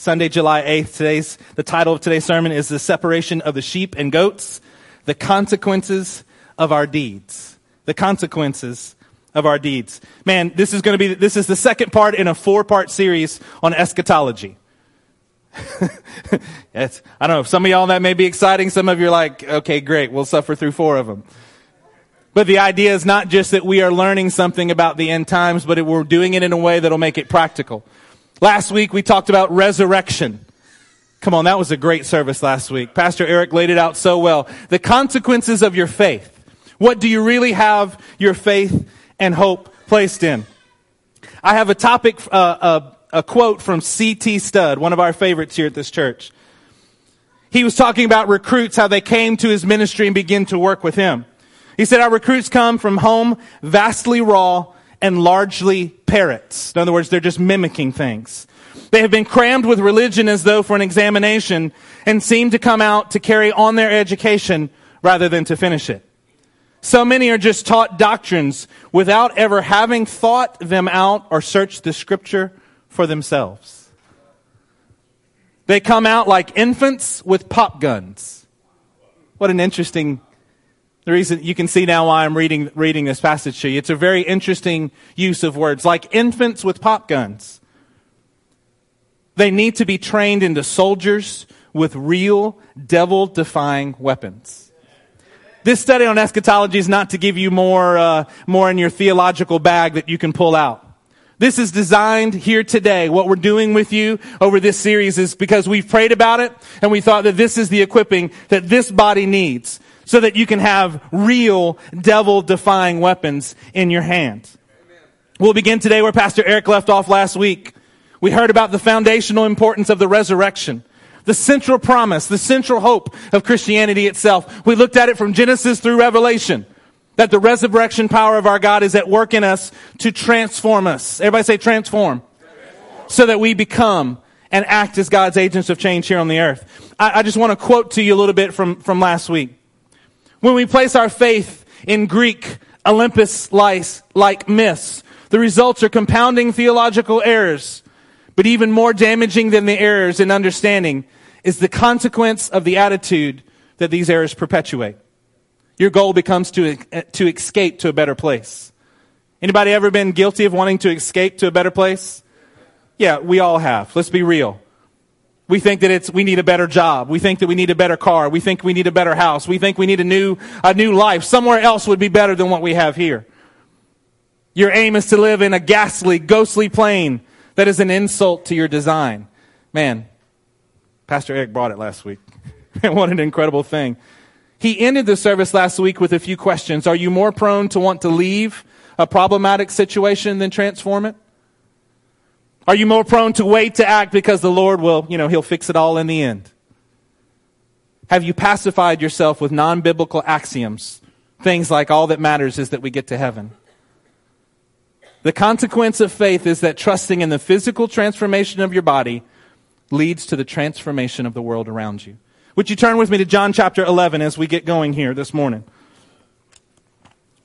Sunday, July 8th. Today's, the title of today's sermon is The Separation of the Sheep and Goats, the Consequences of Our Deeds. The Consequences of Our Deeds. Man, this is going to be, this is the second part in a four part series on eschatology. I don't know. Some of y'all that may be exciting. Some of you are like, okay, great. We'll suffer through four of them. But the idea is not just that we are learning something about the end times, but we're doing it in a way that'll make it practical. Last week we talked about resurrection. Come on, that was a great service last week. Pastor Eric laid it out so well. The consequences of your faith. What do you really have your faith and hope placed in? I have a topic, uh, a, a quote from C.T. Studd, one of our favorites here at this church. He was talking about recruits, how they came to his ministry and began to work with him. He said, Our recruits come from home vastly raw and largely parrots. In other words, they're just mimicking things. They have been crammed with religion as though for an examination and seem to come out to carry on their education rather than to finish it. So many are just taught doctrines without ever having thought them out or searched the scripture for themselves. They come out like infants with pop guns. What an interesting the reason you can see now why I'm reading, reading this passage to you. It's a very interesting use of words, like infants with pop guns. They need to be trained into soldiers with real devil defying weapons. This study on eschatology is not to give you more, uh, more in your theological bag that you can pull out. This is designed here today. What we're doing with you over this series is because we've prayed about it and we thought that this is the equipping that this body needs so that you can have real devil defying weapons in your hand. We'll begin today where Pastor Eric left off last week. We heard about the foundational importance of the resurrection, the central promise, the central hope of Christianity itself. We looked at it from Genesis through Revelation. That the resurrection power of our God is at work in us to transform us. Everybody say transform. transform. So that we become and act as God's agents of change here on the earth. I, I just want to quote to you a little bit from, from last week. When we place our faith in Greek Olympus like myths, the results are compounding theological errors. But even more damaging than the errors in understanding is the consequence of the attitude that these errors perpetuate. Your goal becomes to, to escape to a better place. Anybody ever been guilty of wanting to escape to a better place? Yeah, we all have. Let's be real. We think that it's, we need a better job. We think that we need a better car. We think we need a better house. We think we need a new, a new life. Somewhere else would be better than what we have here. Your aim is to live in a ghastly, ghostly plane that is an insult to your design. Man, Pastor Eric brought it last week. what an incredible thing. He ended the service last week with a few questions. Are you more prone to want to leave a problematic situation than transform it? Are you more prone to wait to act because the Lord will, you know, He'll fix it all in the end? Have you pacified yourself with non biblical axioms? Things like all that matters is that we get to heaven. The consequence of faith is that trusting in the physical transformation of your body leads to the transformation of the world around you. Would you turn with me to John chapter 11 as we get going here this morning?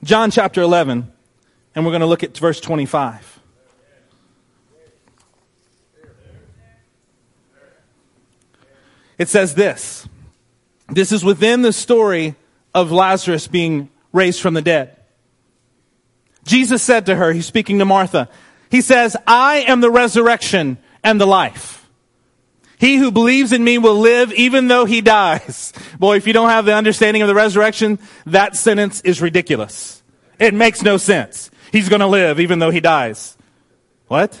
John chapter 11, and we're going to look at verse 25. It says this. This is within the story of Lazarus being raised from the dead. Jesus said to her, he's speaking to Martha, he says, I am the resurrection and the life. He who believes in me will live even though he dies. Boy, if you don't have the understanding of the resurrection, that sentence is ridiculous. It makes no sense. He's going to live even though he dies. What?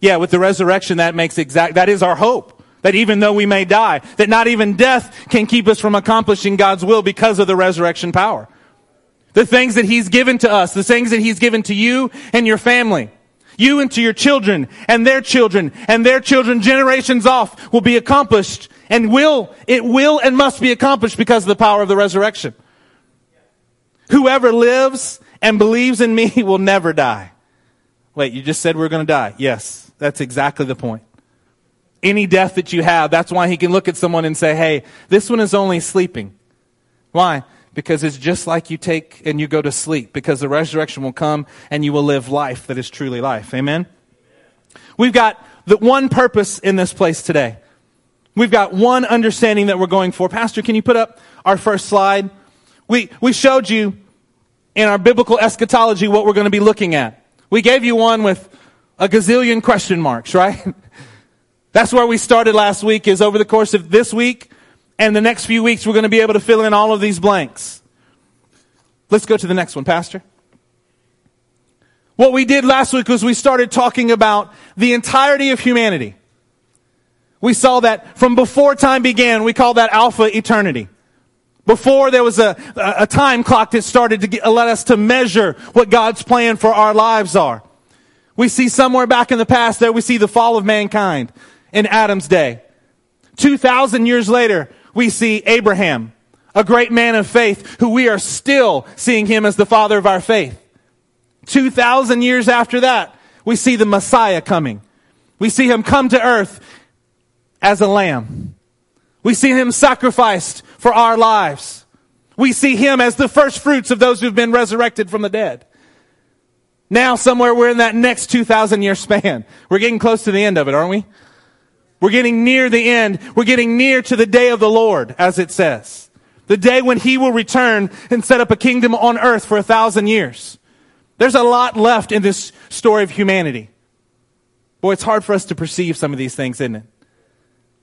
Yeah, with the resurrection, that makes exact, that is our hope. That even though we may die, that not even death can keep us from accomplishing God's will because of the resurrection power. The things that He's given to us, the things that He's given to you and your family, you and to your children and their children and their children generations off will be accomplished and will, it will and must be accomplished because of the power of the resurrection. Whoever lives and believes in me will never die. Wait, you just said we're going to die. Yes, that's exactly the point any death that you have. That's why he can look at someone and say, hey, this one is only sleeping. Why? Because it's just like you take and you go to sleep, because the resurrection will come and you will live life that is truly life. Amen? We've got the one purpose in this place today. We've got one understanding that we're going for. Pastor, can you put up our first slide? We, we showed you in our biblical eschatology what we're going to be looking at. We gave you one with a gazillion question marks, right? That's where we started last week is over the course of this week and the next few weeks we're going to be able to fill in all of these blanks. Let's go to the next one, Pastor. What we did last week was we started talking about the entirety of humanity. We saw that from before time began, we call that alpha eternity. Before there was a, a time clock that started to get, let us to measure what God's plan for our lives are. We see somewhere back in the past there, we see the fall of mankind in Adam's day. 2,000 years later, we see Abraham, a great man of faith, who we are still seeing him as the father of our faith. 2,000 years after that, we see the Messiah coming. We see him come to earth as a lamb. We see him sacrificed for our lives. We see him as the first fruits of those who've been resurrected from the dead. Now, somewhere we're in that next 2,000 year span. We're getting close to the end of it, aren't we? We're getting near the end. We're getting near to the day of the Lord, as it says. The day when he will return and set up a kingdom on earth for a thousand years. There's a lot left in this story of humanity. Boy, it's hard for us to perceive some of these things, isn't it?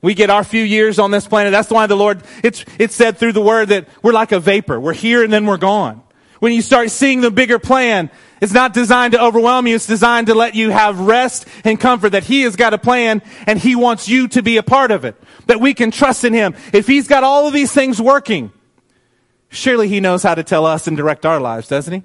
We get our few years on this planet. That's why the Lord, it's, it's said through the word that we're like a vapor. We're here and then we're gone. When you start seeing the bigger plan, it's not designed to overwhelm you. It's designed to let you have rest and comfort that He has got a plan and He wants you to be a part of it. That we can trust in Him. If He's got all of these things working, surely He knows how to tell us and direct our lives, doesn't He?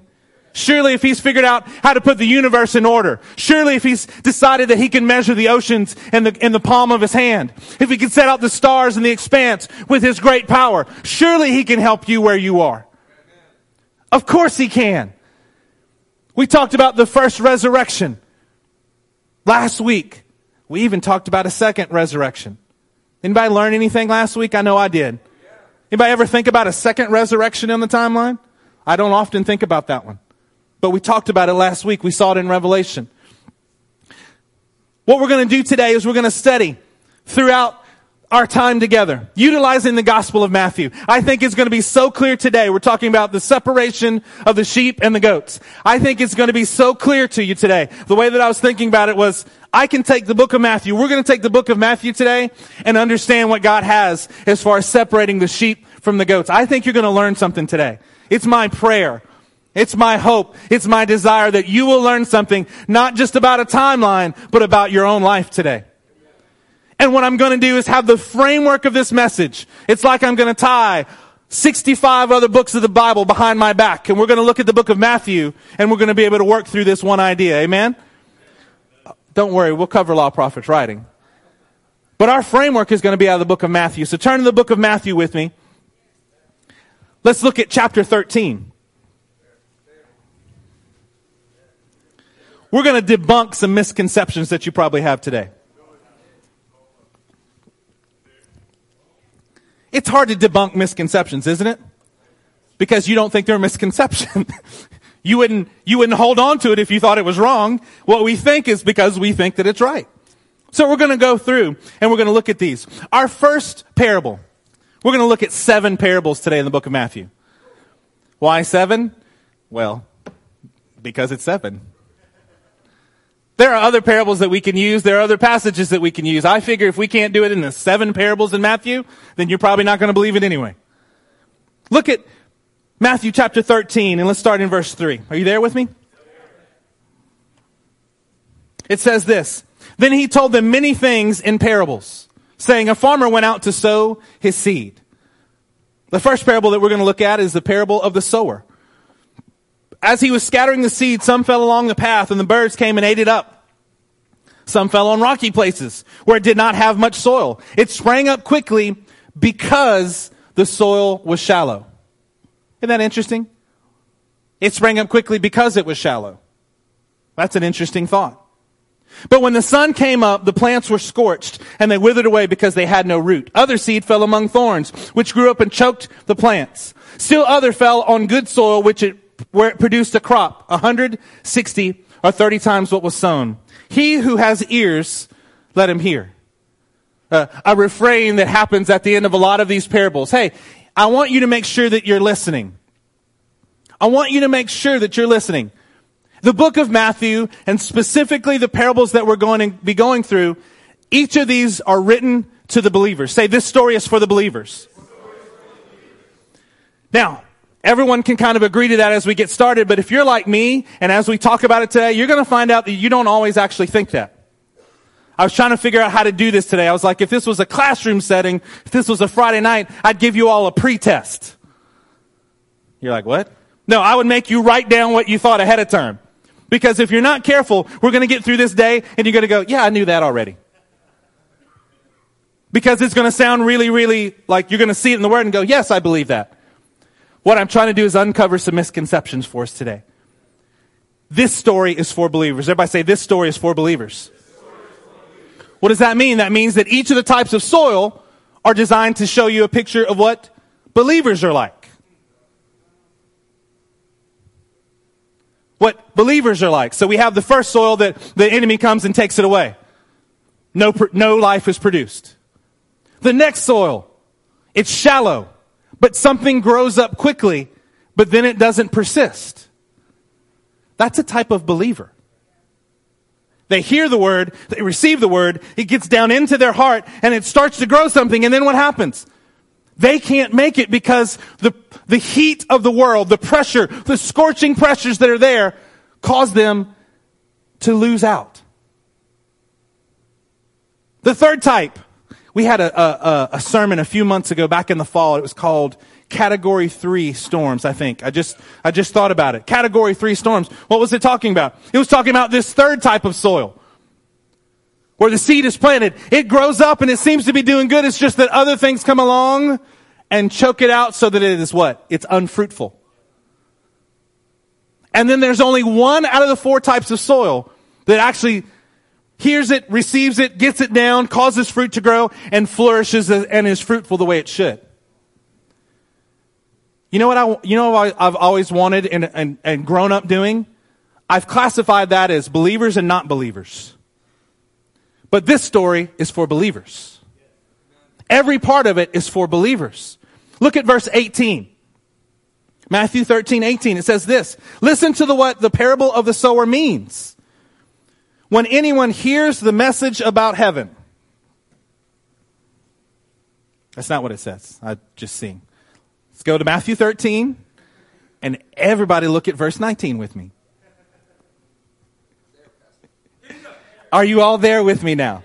Surely if he's figured out how to put the universe in order. Surely if he's decided that he can measure the oceans in the, in the palm of his hand. If he can set out the stars in the expanse with his great power. Surely he can help you where you are. Of course he can. We talked about the first resurrection last week. We even talked about a second resurrection. Anybody learn anything last week? I know I did. Anybody ever think about a second resurrection in the timeline? I don't often think about that one. But we talked about it last week. We saw it in Revelation. What we're going to do today is we're going to study throughout our time together, utilizing the Gospel of Matthew. I think it's going to be so clear today. We're talking about the separation of the sheep and the goats. I think it's going to be so clear to you today. The way that I was thinking about it was, I can take the book of Matthew. We're going to take the book of Matthew today and understand what God has as far as separating the sheep from the goats. I think you're going to learn something today. It's my prayer it's my hope. It's my desire that you will learn something, not just about a timeline, but about your own life today. And what I'm going to do is have the framework of this message. It's like I'm going to tie 65 other books of the Bible behind my back. And we're going to look at the book of Matthew and we're going to be able to work through this one idea. Amen? Don't worry, we'll cover law prophets writing. But our framework is going to be out of the book of Matthew. So turn to the book of Matthew with me. Let's look at chapter 13. we're going to debunk some misconceptions that you probably have today. It's hard to debunk misconceptions, isn't it? Because you don't think they're a misconception. you wouldn't, you wouldn't hold on to it if you thought it was wrong. What we think is because we think that it's right. So we're going to go through and we're going to look at these. Our first parable. We're going to look at seven parables today in the book of Matthew. Why seven? Well, because it's seven. There are other parables that we can use. There are other passages that we can use. I figure if we can't do it in the seven parables in Matthew, then you're probably not going to believe it anyway. Look at Matthew chapter 13 and let's start in verse 3. Are you there with me? It says this. Then he told them many things in parables, saying, a farmer went out to sow his seed. The first parable that we're going to look at is the parable of the sower. As he was scattering the seed, some fell along the path and the birds came and ate it up. Some fell on rocky places where it did not have much soil. It sprang up quickly because the soil was shallow. Isn't that interesting? It sprang up quickly because it was shallow. That's an interesting thought. But when the sun came up, the plants were scorched and they withered away because they had no root. Other seed fell among thorns, which grew up and choked the plants. Still other fell on good soil, which it produced a crop, 160 or 30 times what was sown. He who has ears, let him hear. Uh, a refrain that happens at the end of a lot of these parables. Hey, I want you to make sure that you're listening. I want you to make sure that you're listening. The book of Matthew, and specifically the parables that we're going to be going through, each of these are written to the believers. Say, this story is for the believers. Now, everyone can kind of agree to that as we get started, but if you're like me, and as we talk about it today, you're going to find out that you don't always actually think that. I was trying to figure out how to do this today. I was like, if this was a classroom setting, if this was a Friday night, I'd give you all a pre-test. You're like, what? No, I would make you write down what you thought ahead of time. Because if you're not careful, we're going to get through this day and you're going to go, yeah, I knew that already. Because it's going to sound really, really like you're going to see it in the word and go, yes, I believe that. What I'm trying to do is uncover some misconceptions for us today. This story is for believers. Everybody say, this story is for believers. What does that mean? That means that each of the types of soil are designed to show you a picture of what believers are like. what believers are like. So we have the first soil that the enemy comes and takes it away. No, no life is produced. The next soil, it's shallow, but something grows up quickly, but then it doesn't persist. That's a type of believer. They hear the word, they receive the word, it gets down into their heart, and it starts to grow something, and then what happens? They can't make it because the, the heat of the world, the pressure, the scorching pressures that are there cause them to lose out. The third type, we had a, a, a, sermon a few months ago back in the fall. It was called Category 3 Storms, I think. I just, I just thought about it. Category 3 Storms. What was it talking about? It was talking about this third type of soil where the seed is planted. It grows up and it seems to be doing good. It's just that other things come along and choke it out so that it is what? It's unfruitful. And then there's only one out of the four types of soil that actually hears it, receives it, gets it down, causes fruit to grow, and flourishes and is fruitful the way it should. You know what I, you know what I've always wanted and, and, and grown up doing? I've classified that as believers and not believers. But this story is for believers. Every part of it is for believers. Look at verse 18. Matthew 13, 18. It says this. Listen to the, what the parable of the sower means. When anyone hears the message about heaven. That's not what it says. I just sing. Let's go to Matthew 13 and everybody look at verse 19 with me. Are you all there with me now?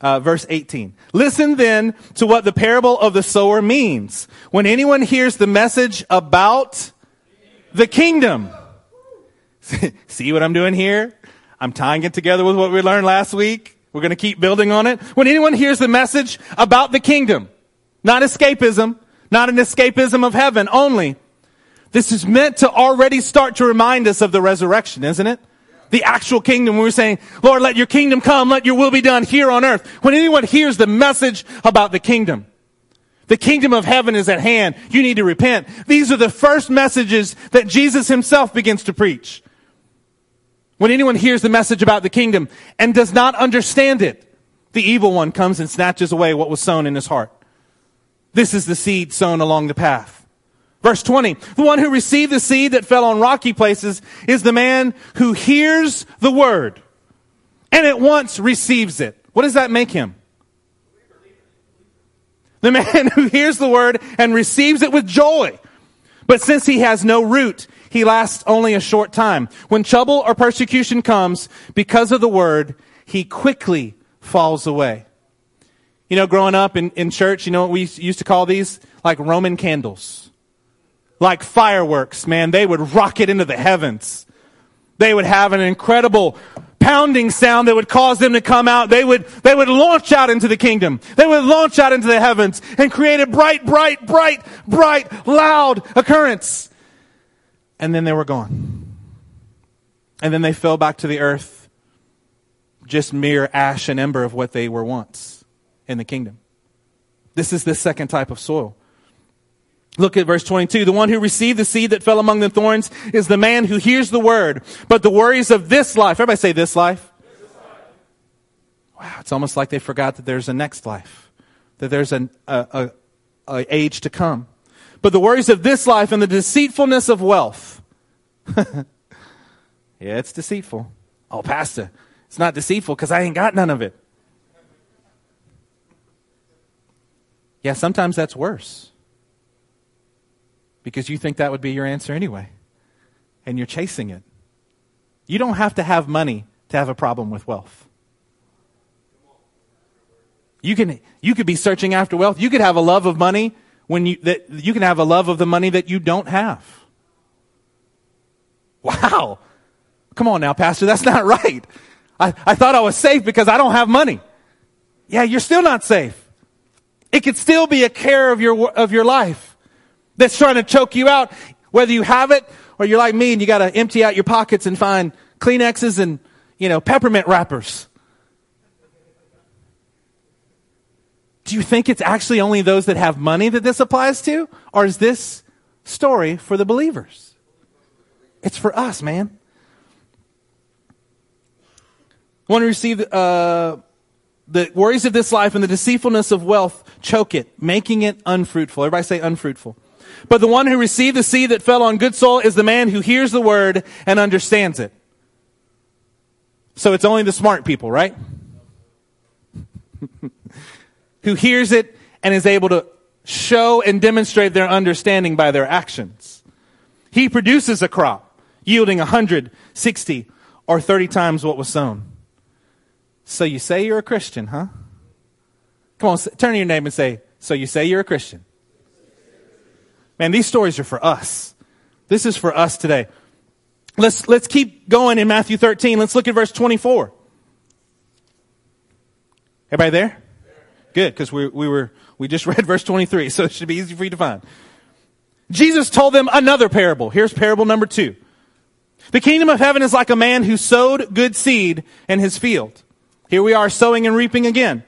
Uh, verse 18. Listen then to what the parable of the sower means. When anyone hears the message about the kingdom. See what I'm doing here? I'm tying it together with what we learned last week. We're going to keep building on it. When anyone hears the message about the kingdom, not escapism, not an escapism of heaven only, this is meant to already start to remind us of the resurrection, isn't it? The actual kingdom. We're saying, Lord, let your kingdom come, let your will be done here on earth. When anyone hears the message about the kingdom, the kingdom of heaven is at hand. You need to repent. These are the first messages that Jesus himself begins to preach. When anyone hears the message about the kingdom and does not understand it, the evil one comes and snatches away what was sown in his heart. This is the seed sown along the path. Verse 20, the one who received the seed that fell on rocky places is the man who hears the word and at once receives it. What does that make him? The man who hears the word and receives it with joy. But since he has no root, he lasts only a short time. When trouble or persecution comes because of the word, he quickly falls away. You know, growing up in, in church, you know what we used to call these? Like Roman candles like fireworks, man. They would rocket into the heavens. They would have an incredible pounding sound that would cause them to come out. They would, they would launch out into the kingdom. They would launch out into the heavens and create a bright, bright, bright, bright, loud occurrence. And then they were gone. And then they fell back to the earth, just mere ash and ember of what they were once in the kingdom. This is the second type of soil. Look at verse 22. The one who received the seed that fell among the thorns is the man who hears the word, but the worries of this life, everybody say this life. Wow, it's almost like they forgot that there's a next life, that there's an, a, a, a age to come. But the worries of this life and the deceitfulness of wealth. yeah, it's deceitful. Oh, Pastor, it's not deceitful because I ain't got none of it. Yeah, sometimes that's worse because you think that would be your answer anyway. And you're chasing it. You don't have to have money to have a problem with wealth. You can you could be searching after wealth. You could have a love of money when you that you can have a love of the money that you don't have. Wow. Come on now, Pastor, that's not right. I, I thought I was safe because I don't have money. Yeah, you're still not safe. It could still be a care of your of your life that's trying to choke you out, whether you have it or you're like me and you got to empty out your pockets and find Kleenexes and, you know, peppermint wrappers. Do you think it's actually only those that have money that this applies to? Or is this story for the believers? It's for us, man. One who received uh, the worries of this life and the deceitfulness of wealth choke it, making it unfruitful. Everybody say unfruitful. But the one who received the seed that fell on good soil is the man who hears the word and understands it. So it's only the smart people, right? who hears it and is able to show and demonstrate their understanding by their actions. He produces a crop yielding 160 or 30 times what was sown. So you say you're a Christian, huh? Come on, turn to your name and say, So you say you're a Christian. Man, these stories are for us. This is for us today. Let's, let's keep going in Matthew 13. Let's look at verse 24. Everybody there? Good, because we, we were, we just read verse 23, so it should be easy for you to find. Jesus told them another parable. Here's parable number two. The kingdom of heaven is like a man who sowed good seed in his field. Here we are sowing and reaping again.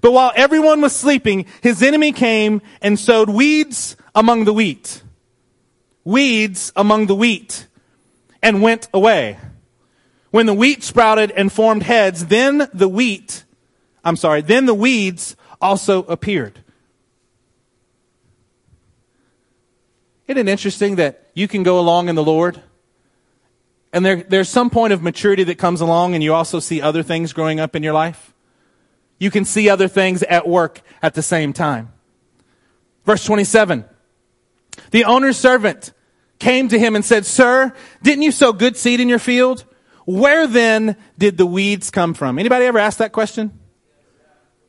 But while everyone was sleeping, his enemy came and sowed weeds among the wheat, weeds among the wheat, and went away. When the wheat sprouted and formed heads, then the wheat, I'm sorry, then the weeds also appeared. Isn't it interesting that you can go along in the Lord? And there, there's some point of maturity that comes along, and you also see other things growing up in your life. You can see other things at work at the same time. Verse 27. The owner's servant came to him and said, Sir, didn't you sow good seed in your field? Where then did the weeds come from? Anybody ever ask that question?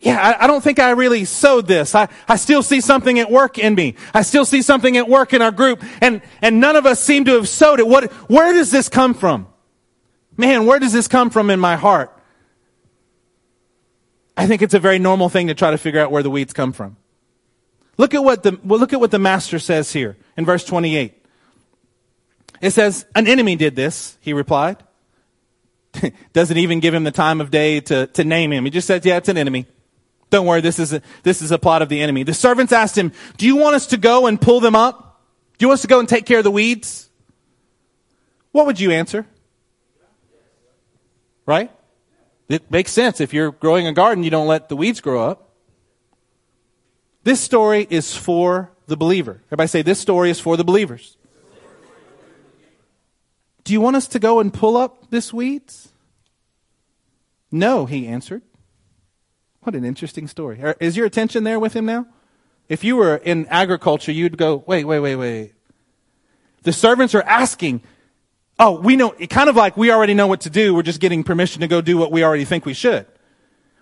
Yeah, I, I, don't think I really sowed this. I, I still see something at work in me. I still see something at work in our group. And, and none of us seem to have sowed it. What, where does this come from? Man, where does this come from in my heart? I think it's a very normal thing to try to figure out where the weeds come from. Look at what the, well, look at what the master says here in verse 28. It says, an enemy did this, he replied. Doesn't even give him the time of day to, to name him. He just says, yeah, it's an enemy. Don't worry, this is a, this is a plot of the enemy. The servants asked him, do you want us to go and pull them up? Do you want us to go and take care of the weeds? What would you answer? Right? It makes sense. If you're growing a garden, you don't let the weeds grow up. This story is for the believer. Everybody say, this story is for the believers. Do you want us to go and pull up this weeds? No, he answered. What an interesting story. Er, is your attention there with him now? If you were in agriculture, you'd go, wait, wait, wait, wait. The servants are asking, oh, we know, kind of like we already know what to do. We're just getting permission to go do what we already think we should.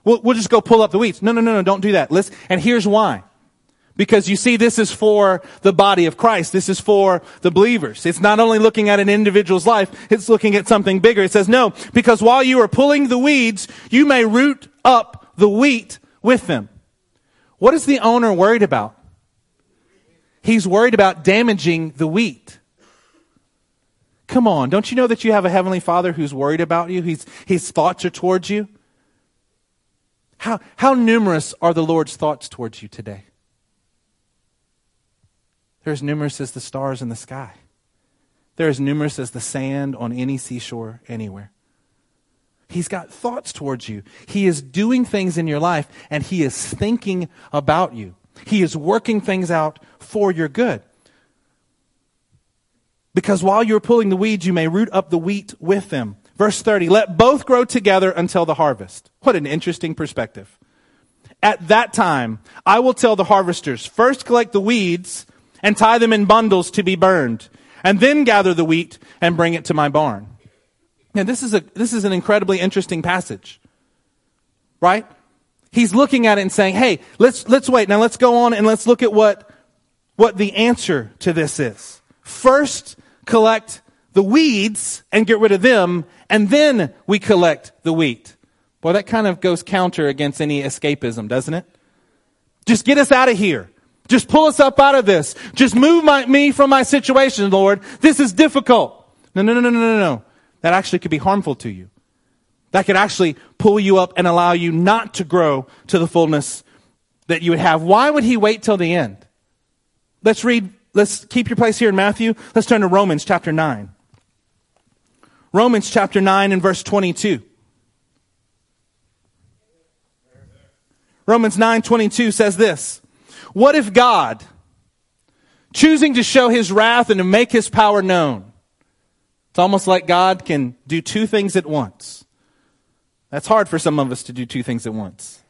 We'll, we'll just go pull up the weeds. No, no, no, no, don't do that. And here's why. Because you see, this is for the body of Christ. This is for the believers. It's not only looking at an individual's life, it's looking at something bigger. It says, no, because while you are pulling the weeds, you may root up the wheat with them. What is the owner worried about? He's worried about damaging the wheat. Come on, don't you know that you have a heavenly father who's worried about you? He's, his thoughts are towards you. How, how numerous are the Lord's thoughts towards you today? They're as numerous as the stars in the sky. They're as numerous as the sand on any seashore anywhere. He's got thoughts towards you. He is doing things in your life and he is thinking about you. He is working things out for your good. Because while you're pulling the weeds, you may root up the wheat with them. Verse 30, let both grow together until the harvest. What an interesting perspective. At that time, I will tell the harvesters, first collect the weeds and tie them in bundles to be burned, and then gather the wheat and bring it to my barn. Now, this is a, this is an incredibly interesting passage. Right? He's looking at it and saying, hey, let's, let's wait. Now let's go on and let's look at what, what the answer to this is. First, collect the weeds and get rid of them, and then we collect the wheat. Boy, that kind of goes counter against any escapism, doesn't it? Just get us out of here. Just pull us up out of this. Just move my, me from my situation, Lord. This is difficult. No, no, no, no, no, no, no. That actually could be harmful to you. That could actually pull you up and allow you not to grow to the fullness that you would have. Why would he wait till the end? Let's read, let's keep your place here in Matthew. Let's turn to Romans chapter 9. Romans chapter 9 and verse 22. Romans 9:22 says this, "What if God, choosing to show his wrath and to make his power known, it's almost like God can do two things at once. That's hard for some of us to do two things at once.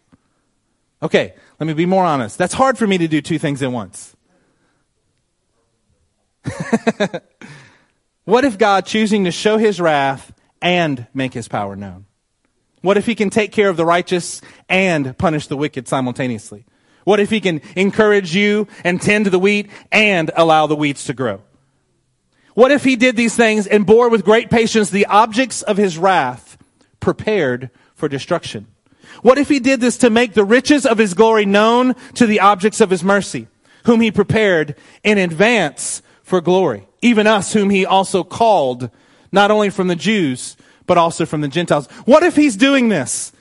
Okay, let me be more honest. That's hard for me to do two things at once. what if God, choosing to show his wrath and make his power known? What if he can take care of the righteous and punish the wicked simultaneously? What if he can encourage you and tend to the wheat and allow the weeds to grow? What if he did these things and bore with great patience the objects of his wrath prepared for destruction? What if he did this to make the riches of his glory known to the objects of his mercy, whom he prepared in advance for glory? Even us, whom he also called, not only from the Jews, but also from the Gentiles. What if he's doing this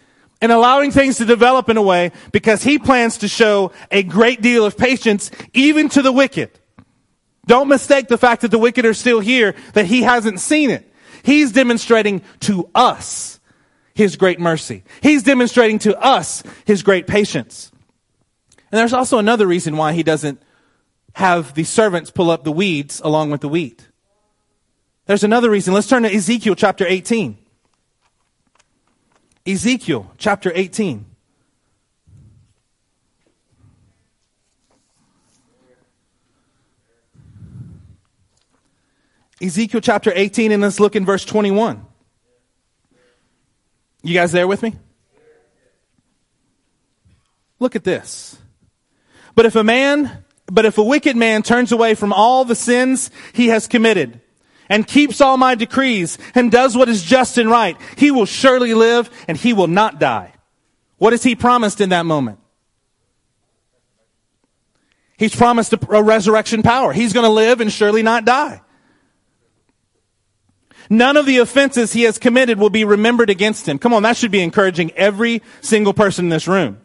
and allowing things to develop in a way because he plans to show a great deal of patience even to the wicked? Don't mistake the fact that the wicked are still here, that he hasn't seen it. He's demonstrating to us his great mercy. He's demonstrating to us his great patience. And there's also another reason why he doesn't have the servants pull up the weeds along with the wheat. There's another reason. Let's turn to Ezekiel chapter 18. Ezekiel chapter 18. Ezekiel chapter 18, and let's look in verse 21. You guys there with me? Look at this. But if a man, but if a wicked man turns away from all the sins he has committed, and keeps all my decrees and does what is just and right, he will surely live and he will not die. What is he promised in that moment? He's promised a, resurrection power. He's going to live and surely not die. None of the offenses he has committed will be remembered against him. Come on, that should be encouraging every single person in this room.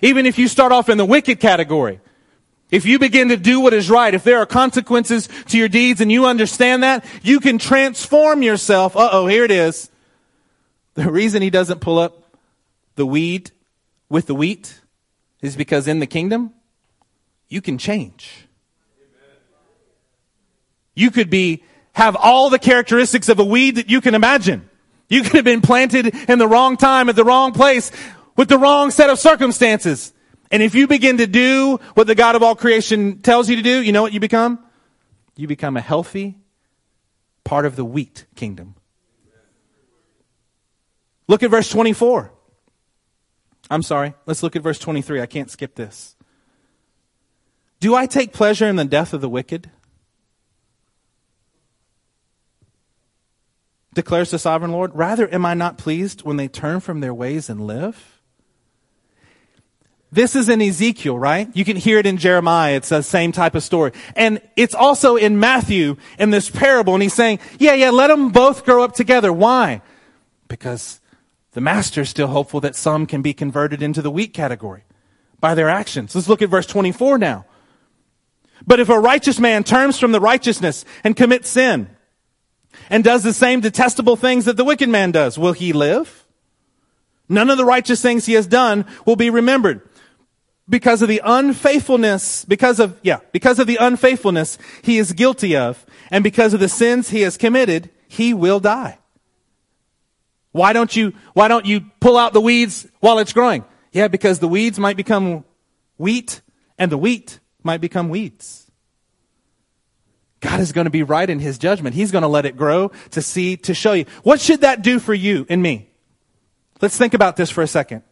Even if you start off in the wicked category. If you begin to do what is right, if there are consequences to your deeds and you understand that, you can transform yourself. Uh oh, here it is. The reason he doesn't pull up the weed with the wheat is because in the kingdom, you can change. You could be, have all the characteristics of a weed that you can imagine. You could have been planted in the wrong time at the wrong place with the wrong set of circumstances. And if you begin to do what the God of all creation tells you to do, you know what you become? You become a healthy part of the wheat kingdom. Look at verse 24. I'm sorry. Let's look at verse 23. I can't skip this. Do I take pleasure in the death of the wicked? Declares the sovereign Lord. Rather, am I not pleased when they turn from their ways and live? This is in Ezekiel, right? You can hear it in Jeremiah. It's the same type of story. And it's also in Matthew in this parable. And he's saying, yeah, yeah, let them both grow up together. Why? Because the master is still hopeful that some can be converted into the weak category by their actions. Let's look at verse 24 now. But if a righteous man turns from the righteousness and commits sin and does the same detestable things that the wicked man does, will he live? None of the righteous things he has done will be remembered. Because of the unfaithfulness, because of, yeah, because of the unfaithfulness he is guilty of, and because of the sins he has committed, he will die. Why don't you, why don't you pull out the weeds while it's growing? Yeah, because the weeds might become wheat and the wheat might become weeds. God is going to be right in his judgment. He's going to let it grow to see, to show you. What should that do for you and me? Let's think about this for a second.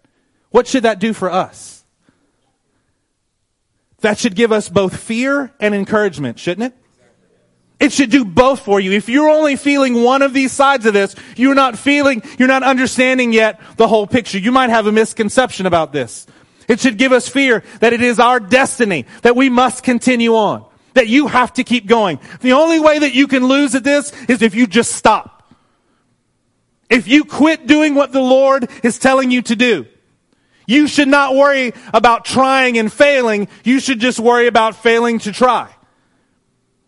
What should that do for us? That should give us both fear and encouragement, shouldn't it? It should do both for you. If you're only feeling one of these sides of this, you're not feeling, you're not understanding yet the whole picture. You might have a misconception about this. It should give us fear that it is our destiny, that we must continue on, that you have to keep going. The only way that you can lose at this is if you just stop. If you quit doing what the Lord is telling you to do. You should not worry about trying and failing. You should just worry about failing to try.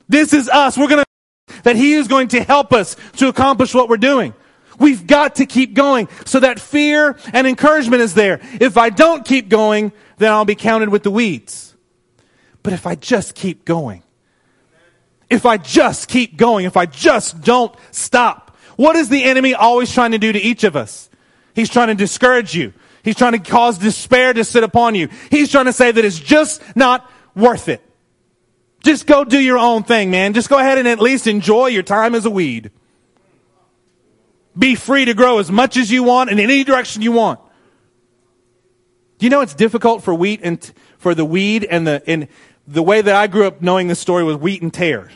This is us. We're going to, that He is going to help us to accomplish what we're doing. We've got to keep going so that fear and encouragement is there. If I don't keep going, then I'll be counted with the weeds. But if I just keep going, if I just keep going, if I just don't stop, what is the enemy always trying to do to each of us? He's trying to discourage you. He's trying to cause despair to sit upon you. He's trying to say that it's just not worth it. Just go do your own thing, man. Just go ahead and at least enjoy your time as a weed. Be free to grow as much as you want in any direction you want. You know it's difficult for wheat and t- for the weed and the and the way that I grew up knowing this story was wheat and tare.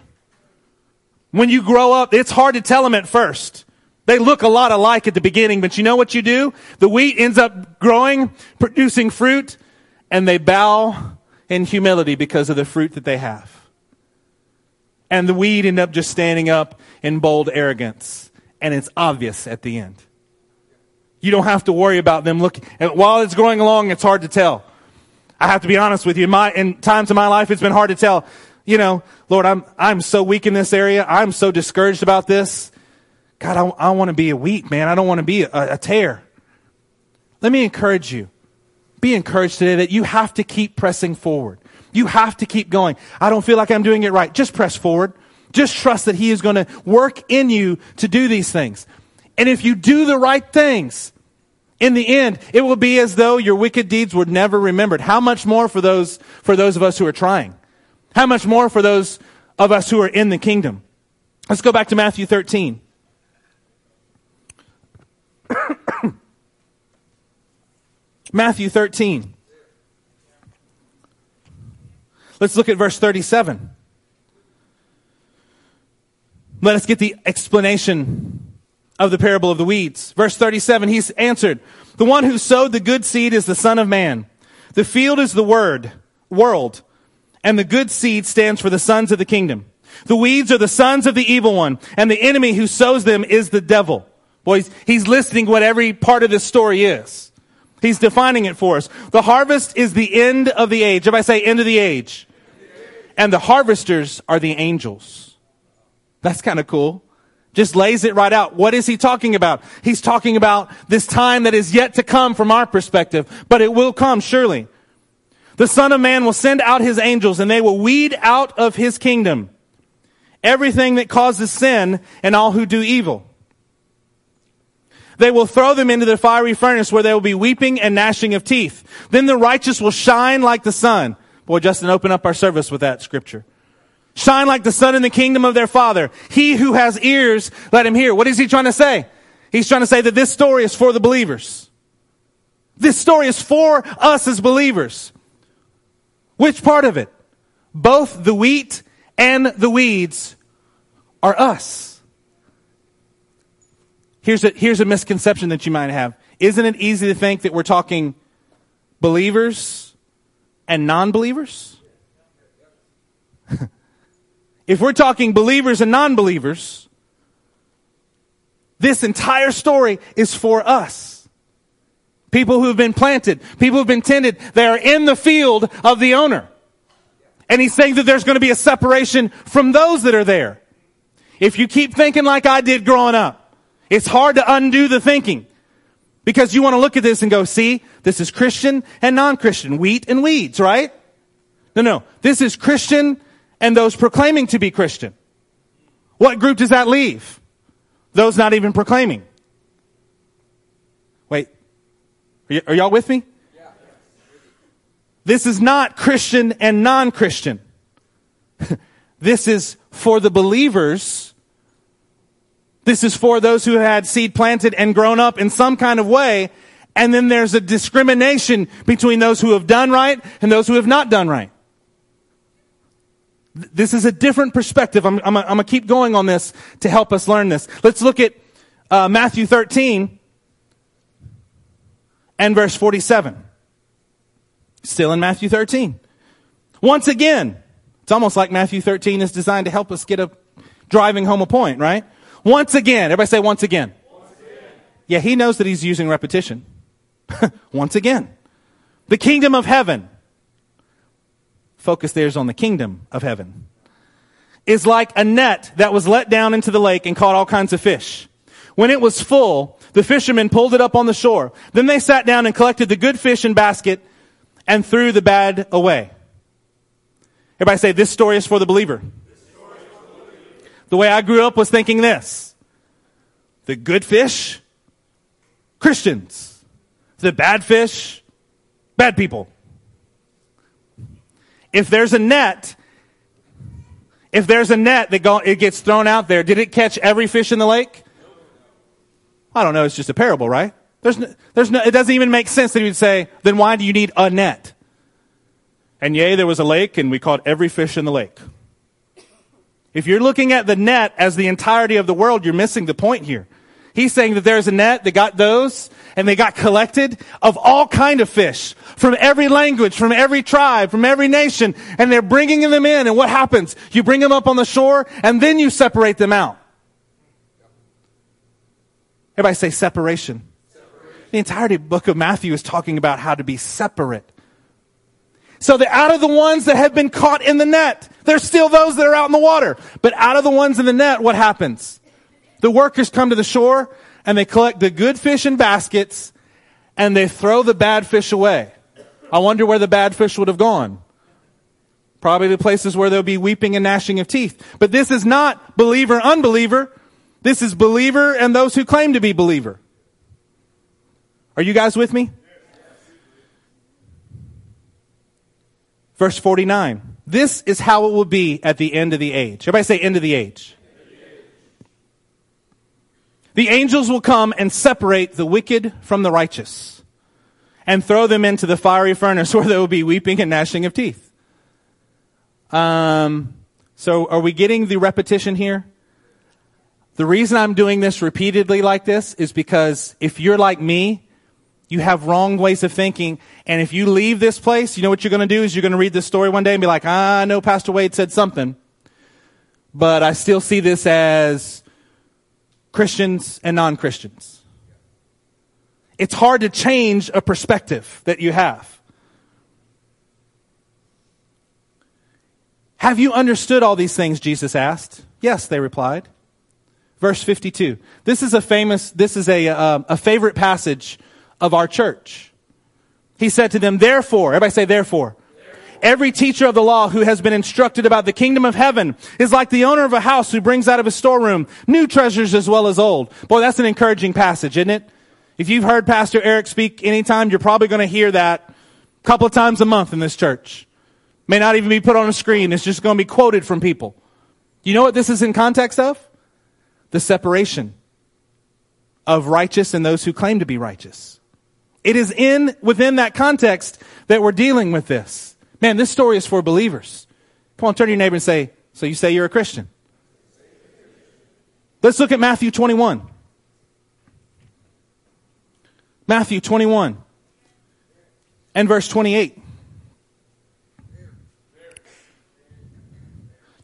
When you grow up, it's hard to tell them at first. They look a lot alike at the beginning, but you know what you do? The wheat ends up growing, producing fruit, and they bow in humility because of the fruit that they have. And the weed end up just standing up in bold arrogance and it's obvious at the end. You don't have to worry about them looking. And while it's growing along, it's hard to tell. I have to be honest with you. In, my, in times of my life, it's been hard to tell. You know, Lord, I'm, I'm so weak in this area. I'm so discouraged about this. God, I, I want to be a wheat, man. I don't want to be a, a tare. Let me encourage you. Be encouraged today that you have to keep pressing forward. You have to keep going. I don't feel like I'm doing it right. Just press forward. Just trust that He is going to work in you to do these things. And if you do the right things, in the end, it will be as though your wicked deeds were never remembered. How much more for those, for those of us who are trying? How much more for those of us who are in the kingdom? Let's go back to Matthew 13. Matthew 13. Let's look at verse 37. Let us get the explanation of the parable of the weeds. Verse 37, he's answered, the one who sowed the good seed is the son of man. The field is the word, world, and the good seed stands for the sons of the kingdom. The weeds are the sons of the evil one, and the enemy who sows them is the devil. Boys, he's listing what every part of this story is. He's defining it for us. The harvest is the end of the age. If I say end of the age, and the harvesters are the angels. That's kind of cool. Just lays it right out. What is he talking about? He's talking about this time that is yet to come from our perspective, but it will come surely. The Son of Man will send out his angels and they will weed out of his kingdom everything that causes sin and all who do evil. They will throw them into the fiery furnace where there will be weeping and gnashing of teeth. Then the righteous will shine like the sun. Boy, Justin, open up our service with that scripture. Shine like the sun in the kingdom of their father. He who has ears, let him hear. What is he trying to say? He's trying to say that this story is for the believers. This story is for us as believers. Which part of it? Both the wheat and the weeds are us. Here's a, here's a misconception that you might have. Isn't it easy to think that we're talking believers and non believers? If we're talking believers and non-believers, this entire story is for us. People who have been planted, people who have been tended, they are in the field of the owner. And he's saying that there's going to be a separation from those that are there. If you keep thinking like I did growing up, it's hard to undo the thinking. Because you want to look at this and go, see, this is Christian and non-Christian, wheat and weeds, right? No, no. This is Christian and those proclaiming to be Christian. What group does that leave? Those not even proclaiming. Wait. Are, y- are y'all with me? This is not Christian and non-Christian. this is for the believers. This is for those who had seed planted and grown up in some kind of way. And then there's a discrimination between those who have done right and those who have not done right. This is a different perspective. I'm, I'm, going to keep going on this to help us learn this. Let's look at uh, Matthew 13 and verse 47. Still in Matthew 13. Once again, it's almost like Matthew 13 is designed to help us get a driving home a point, right? Once again. Everybody say once again. Once again. Yeah, he knows that he's using repetition. once again. The kingdom of heaven. Focus theirs on the kingdom of heaven. Is like a net that was let down into the lake and caught all kinds of fish. When it was full, the fishermen pulled it up on the shore. Then they sat down and collected the good fish in basket and threw the bad away. Everybody say, this story is for the believer. The way I grew up was thinking this. The good fish, Christians. The bad fish, bad people. If there's a net, if there's a net that go, it gets thrown out there, did it catch every fish in the lake? I don't know. It's just a parable, right? There's no, there's no, it doesn't even make sense that he would say, then why do you need a net? And yea, there was a lake and we caught every fish in the lake. If you're looking at the net as the entirety of the world, you're missing the point here. He's saying that there's a net that got those and they got collected of all kind of fish from every language, from every tribe, from every nation, and they're bringing them in. And what happens? You bring them up on the shore and then you separate them out. Everybody say separation. The entirety book of Matthew is talking about how to be separate. So that out of the ones that have been caught in the net, there's still those that are out in the water. But out of the ones in the net, what happens? The workers come to the shore and they collect the good fish in baskets and they throw the bad fish away. I wonder where the bad fish would have gone. Probably the places where there'll be weeping and gnashing of teeth. But this is not believer, unbeliever. This is believer and those who claim to be believer. Are you guys with me? Verse 49. This is how it will be at the end of the age. Everybody say end of the age. The angels will come and separate the wicked from the righteous and throw them into the fiery furnace where there will be weeping and gnashing of teeth. Um, so are we getting the repetition here? The reason I'm doing this repeatedly like this is because if you're like me, you have wrong ways of thinking. And if you leave this place, you know what you're going to do is you're going to read this story one day and be like, ah, I know Pastor Wade said something, but I still see this as Christians and non-Christians. It's hard to change a perspective that you have. Have you understood all these things? Jesus asked. Yes, they replied. Verse 52. This is a famous, this is a, uh, a favorite passage of our church. He said to them, therefore, everybody say therefore. Every teacher of the law who has been instructed about the kingdom of heaven is like the owner of a house who brings out of his storeroom new treasures as well as old. Boy, that's an encouraging passage, isn't it? If you've heard Pastor Eric speak anytime, you're probably going to hear that a couple of times a month in this church. May not even be put on a screen. It's just going to be quoted from people. You know what this is in context of? The separation of righteous and those who claim to be righteous. It is in, within that context that we're dealing with this. Man, this story is for believers. Come on, turn to your neighbor and say, so you say you're a Christian. Let's look at Matthew 21. Matthew 21 and verse 28.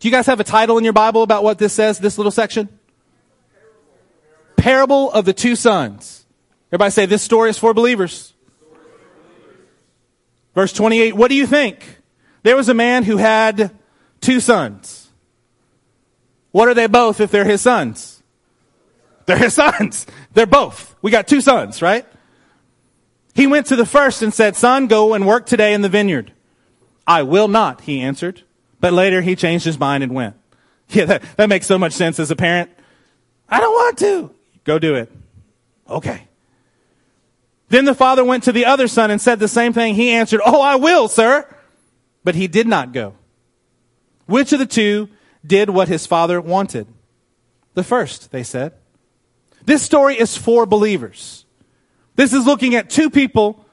Do you guys have a title in your Bible about what this says, this little section? Parable of the two sons. Everybody say, this story is for believers. Verse 28, what do you think? There was a man who had two sons. What are they both if they're his sons? They're his sons. They're both. We got two sons, right? He went to the first and said, Son, go and work today in the vineyard. I will not, he answered. But later he changed his mind and went. Yeah, that, that makes so much sense as a parent. I don't want to. Go do it. Okay. Then the father went to the other son and said the same thing. He answered, Oh, I will, sir. But he did not go. Which of the two did what his father wanted? The first, they said. This story is for believers. This is looking at two people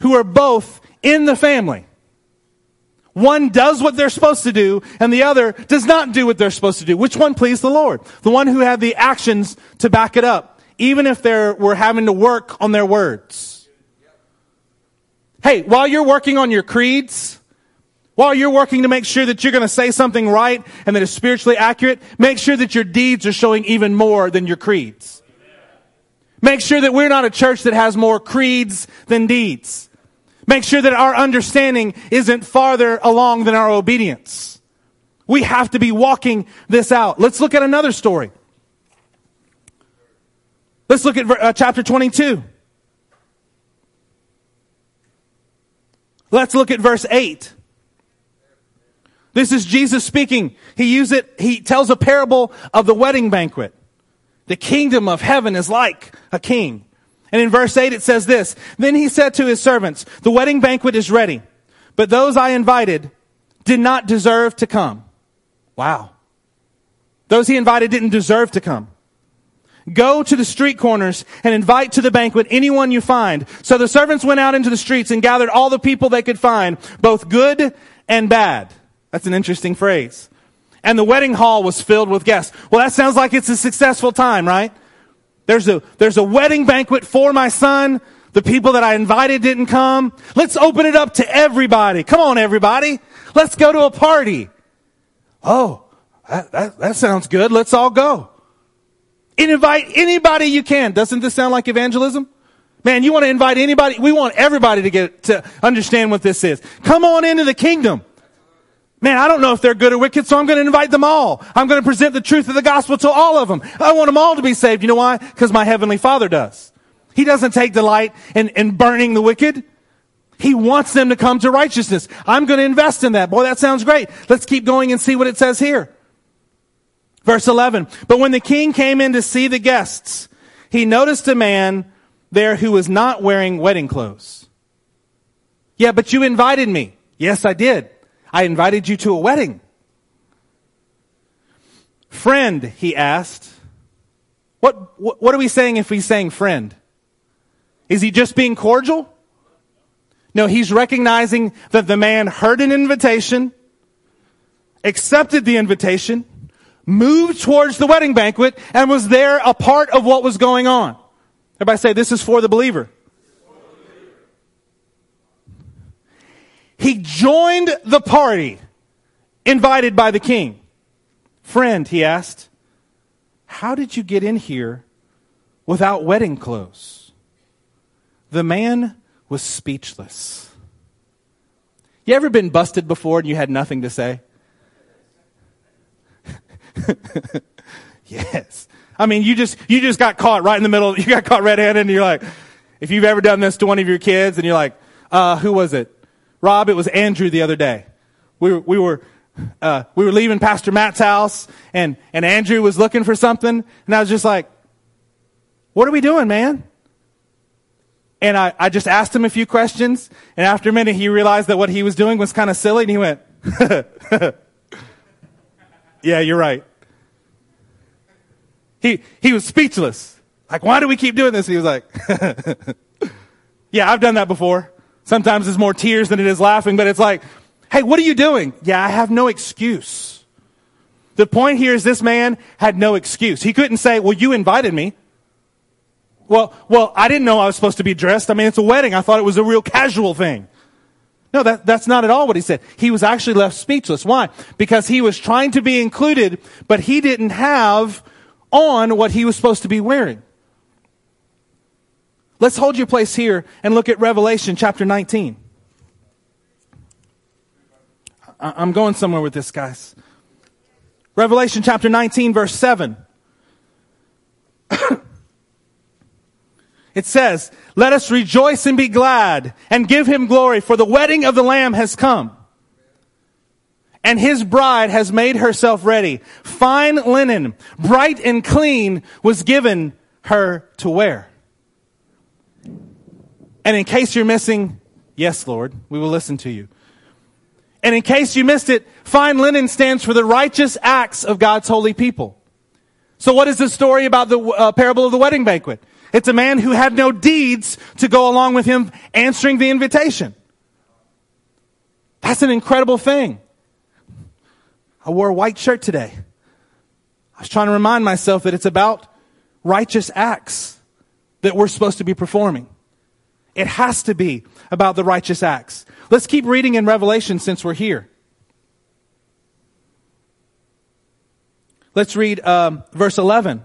who are both in the family. One does what they're supposed to do, and the other does not do what they're supposed to do. Which one pleased the Lord? The one who had the actions to back it up, even if they were having to work on their words. Hey, while you're working on your creeds, while you're working to make sure that you're going to say something right and that is spiritually accurate, make sure that your deeds are showing even more than your creeds. Make sure that we're not a church that has more creeds than deeds. Make sure that our understanding isn't farther along than our obedience. We have to be walking this out. Let's look at another story. Let's look at uh, chapter 22. Let's look at verse 8. This is Jesus speaking. He uses it, he tells a parable of the wedding banquet. The kingdom of heaven is like a king and in verse 8 it says this, Then he said to his servants, The wedding banquet is ready, but those I invited did not deserve to come. Wow. Those he invited didn't deserve to come. Go to the street corners and invite to the banquet anyone you find. So the servants went out into the streets and gathered all the people they could find, both good and bad. That's an interesting phrase. And the wedding hall was filled with guests. Well, that sounds like it's a successful time, right? There's a, there's a wedding banquet for my son. The people that I invited didn't come. Let's open it up to everybody. Come on, everybody. Let's go to a party. Oh, that, that, that sounds good. Let's all go. And invite anybody you can. Doesn't this sound like evangelism? Man, you want to invite anybody? We want everybody to get to understand what this is. Come on into the kingdom. Man, I don't know if they're good or wicked, so I'm going to invite them all. I'm going to present the truth of the gospel to all of them. I want them all to be saved. You know why? Because my heavenly father does. He doesn't take delight in, in burning the wicked. He wants them to come to righteousness. I'm going to invest in that. Boy, that sounds great. Let's keep going and see what it says here. Verse 11. But when the king came in to see the guests, he noticed a man there who was not wearing wedding clothes. Yeah, but you invited me. Yes, I did. I invited you to a wedding. Friend, he asked. What, what, are we saying if he's saying friend? Is he just being cordial? No, he's recognizing that the man heard an invitation, accepted the invitation, moved towards the wedding banquet, and was there a part of what was going on. Everybody say, this is for the believer. He joined the party invited by the king. Friend, he asked, how did you get in here without wedding clothes? The man was speechless. You ever been busted before and you had nothing to say? yes. I mean, you just, you just got caught right in the middle. You got caught red-handed and you're like, if you've ever done this to one of your kids and you're like, uh, who was it? Rob, it was Andrew the other day. We were, we were, uh, we were leaving Pastor Matt's house and, and Andrew was looking for something and I was just like, what are we doing, man? And I, I just asked him a few questions and after a minute he realized that what he was doing was kind of silly and he went, yeah, you're right. He, he was speechless. Like, why do we keep doing this? He was like, yeah, I've done that before. Sometimes it's more tears than it is laughing, but it's like, hey, what are you doing? Yeah, I have no excuse. The point here is this man had no excuse. He couldn't say, well, you invited me. Well, well, I didn't know I was supposed to be dressed. I mean, it's a wedding. I thought it was a real casual thing. No, that, that's not at all what he said. He was actually left speechless. Why? Because he was trying to be included, but he didn't have on what he was supposed to be wearing. Let's hold your place here and look at Revelation chapter 19. I'm going somewhere with this, guys. Revelation chapter 19, verse 7. it says, Let us rejoice and be glad and give him glory, for the wedding of the Lamb has come. And his bride has made herself ready. Fine linen, bright and clean, was given her to wear. And in case you're missing, yes, Lord, we will listen to you. And in case you missed it, fine linen stands for the righteous acts of God's holy people. So what is the story about the uh, parable of the wedding banquet? It's a man who had no deeds to go along with him answering the invitation. That's an incredible thing. I wore a white shirt today. I was trying to remind myself that it's about righteous acts that we're supposed to be performing. It has to be about the righteous acts. Let's keep reading in Revelation since we're here. Let's read um, verse 11.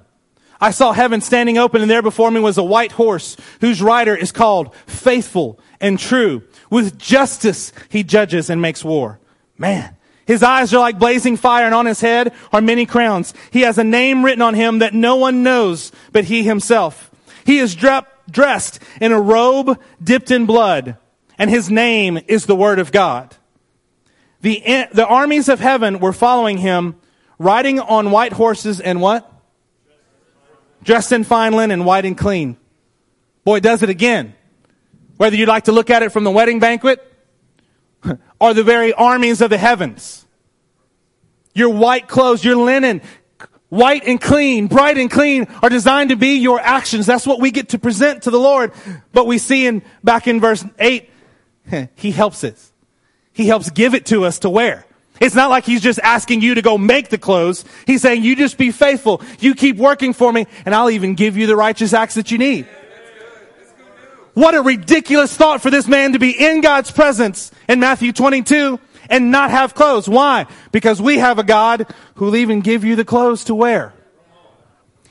I saw heaven standing open, and there before me was a white horse, whose rider is called Faithful and True. With justice he judges and makes war. Man, his eyes are like blazing fire, and on his head are many crowns. He has a name written on him that no one knows but he himself. He is dressed in a robe dipped in blood and his name is the Word of God. The, the armies of heaven were following him, riding on white horses and what? Dressed in fine linen, white and clean. Boy, does it again. Whether you'd like to look at it from the wedding banquet or the very armies of the heavens. Your white clothes, your linen, white and clean, bright and clean are designed to be your actions. That's what we get to present to the Lord. But we see in, back in verse 8, he helps us. He helps give it to us to wear. It's not like he's just asking you to go make the clothes. He's saying, you just be faithful. You keep working for me and I'll even give you the righteous acts that you need. What a ridiculous thought for this man to be in God's presence in Matthew 22 and not have clothes. Why? Because we have a God who'll even give you the clothes to wear.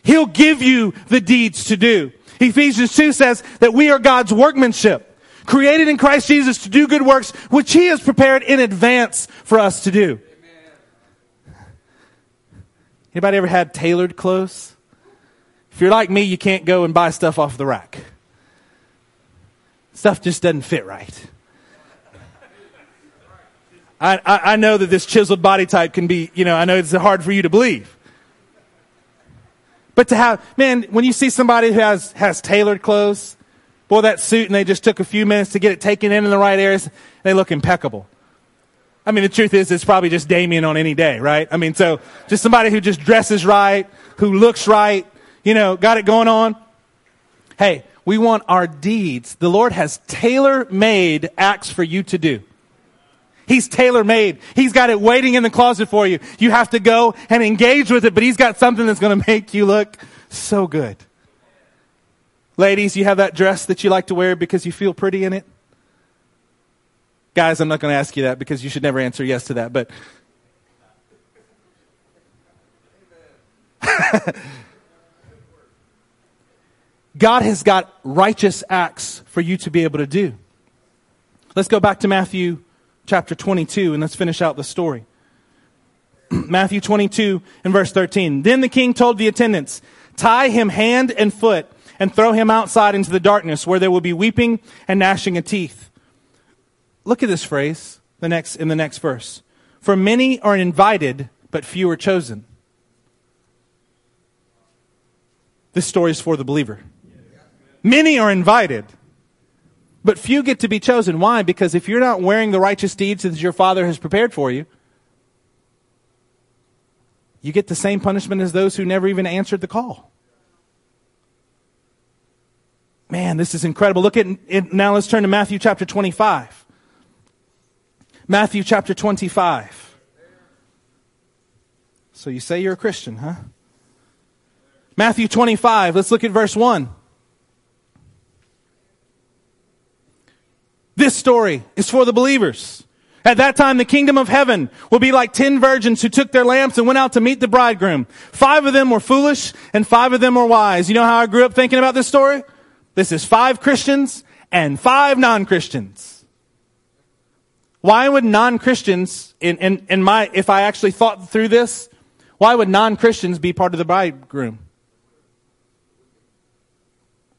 He'll give you the deeds to do. Ephesians 2 says that we are God's workmanship created in Christ Jesus to do good works, which He has prepared in advance for us to do. Anybody ever had tailored clothes? If you're like me, you can't go and buy stuff off the rack. Stuff just doesn't fit right. I, I, I know that this chiseled body type can be, you know, I know it's hard for you to believe. But to have, man, when you see somebody who has, has tailored clothes, Boy, that suit, and they just took a few minutes to get it taken in in the right areas. They look impeccable. I mean, the truth is, it's probably just Damien on any day, right? I mean, so just somebody who just dresses right, who looks right, you know, got it going on. Hey, we want our deeds. The Lord has tailor made acts for you to do. He's tailor made. He's got it waiting in the closet for you. You have to go and engage with it, but He's got something that's going to make you look so good. Ladies, you have that dress that you like to wear because you feel pretty in it? Guys, I'm not going to ask you that because you should never answer yes to that, but. God has got righteous acts for you to be able to do. Let's go back to Matthew chapter 22 and let's finish out the story. Matthew 22 and verse 13. Then the king told the attendants, tie him hand and foot and throw him outside into the darkness where there will be weeping and gnashing of teeth. Look at this phrase the next, in the next verse. For many are invited, but few are chosen. This story is for the believer. Many are invited, but few get to be chosen. Why? Because if you're not wearing the righteous deeds that your Father has prepared for you, you get the same punishment as those who never even answered the call. Man, this is incredible. Look at it. Now let's turn to Matthew chapter 25. Matthew chapter 25. So you say you're a Christian, huh? Matthew 25. Let's look at verse 1. This story is for the believers. At that time, the kingdom of heaven will be like ten virgins who took their lamps and went out to meet the bridegroom. Five of them were foolish and five of them were wise. You know how I grew up thinking about this story? This is five Christians and five non-Christians. Why would non-Christians, in, in, in my, if I actually thought through this, why would non-Christians be part of the bridegroom?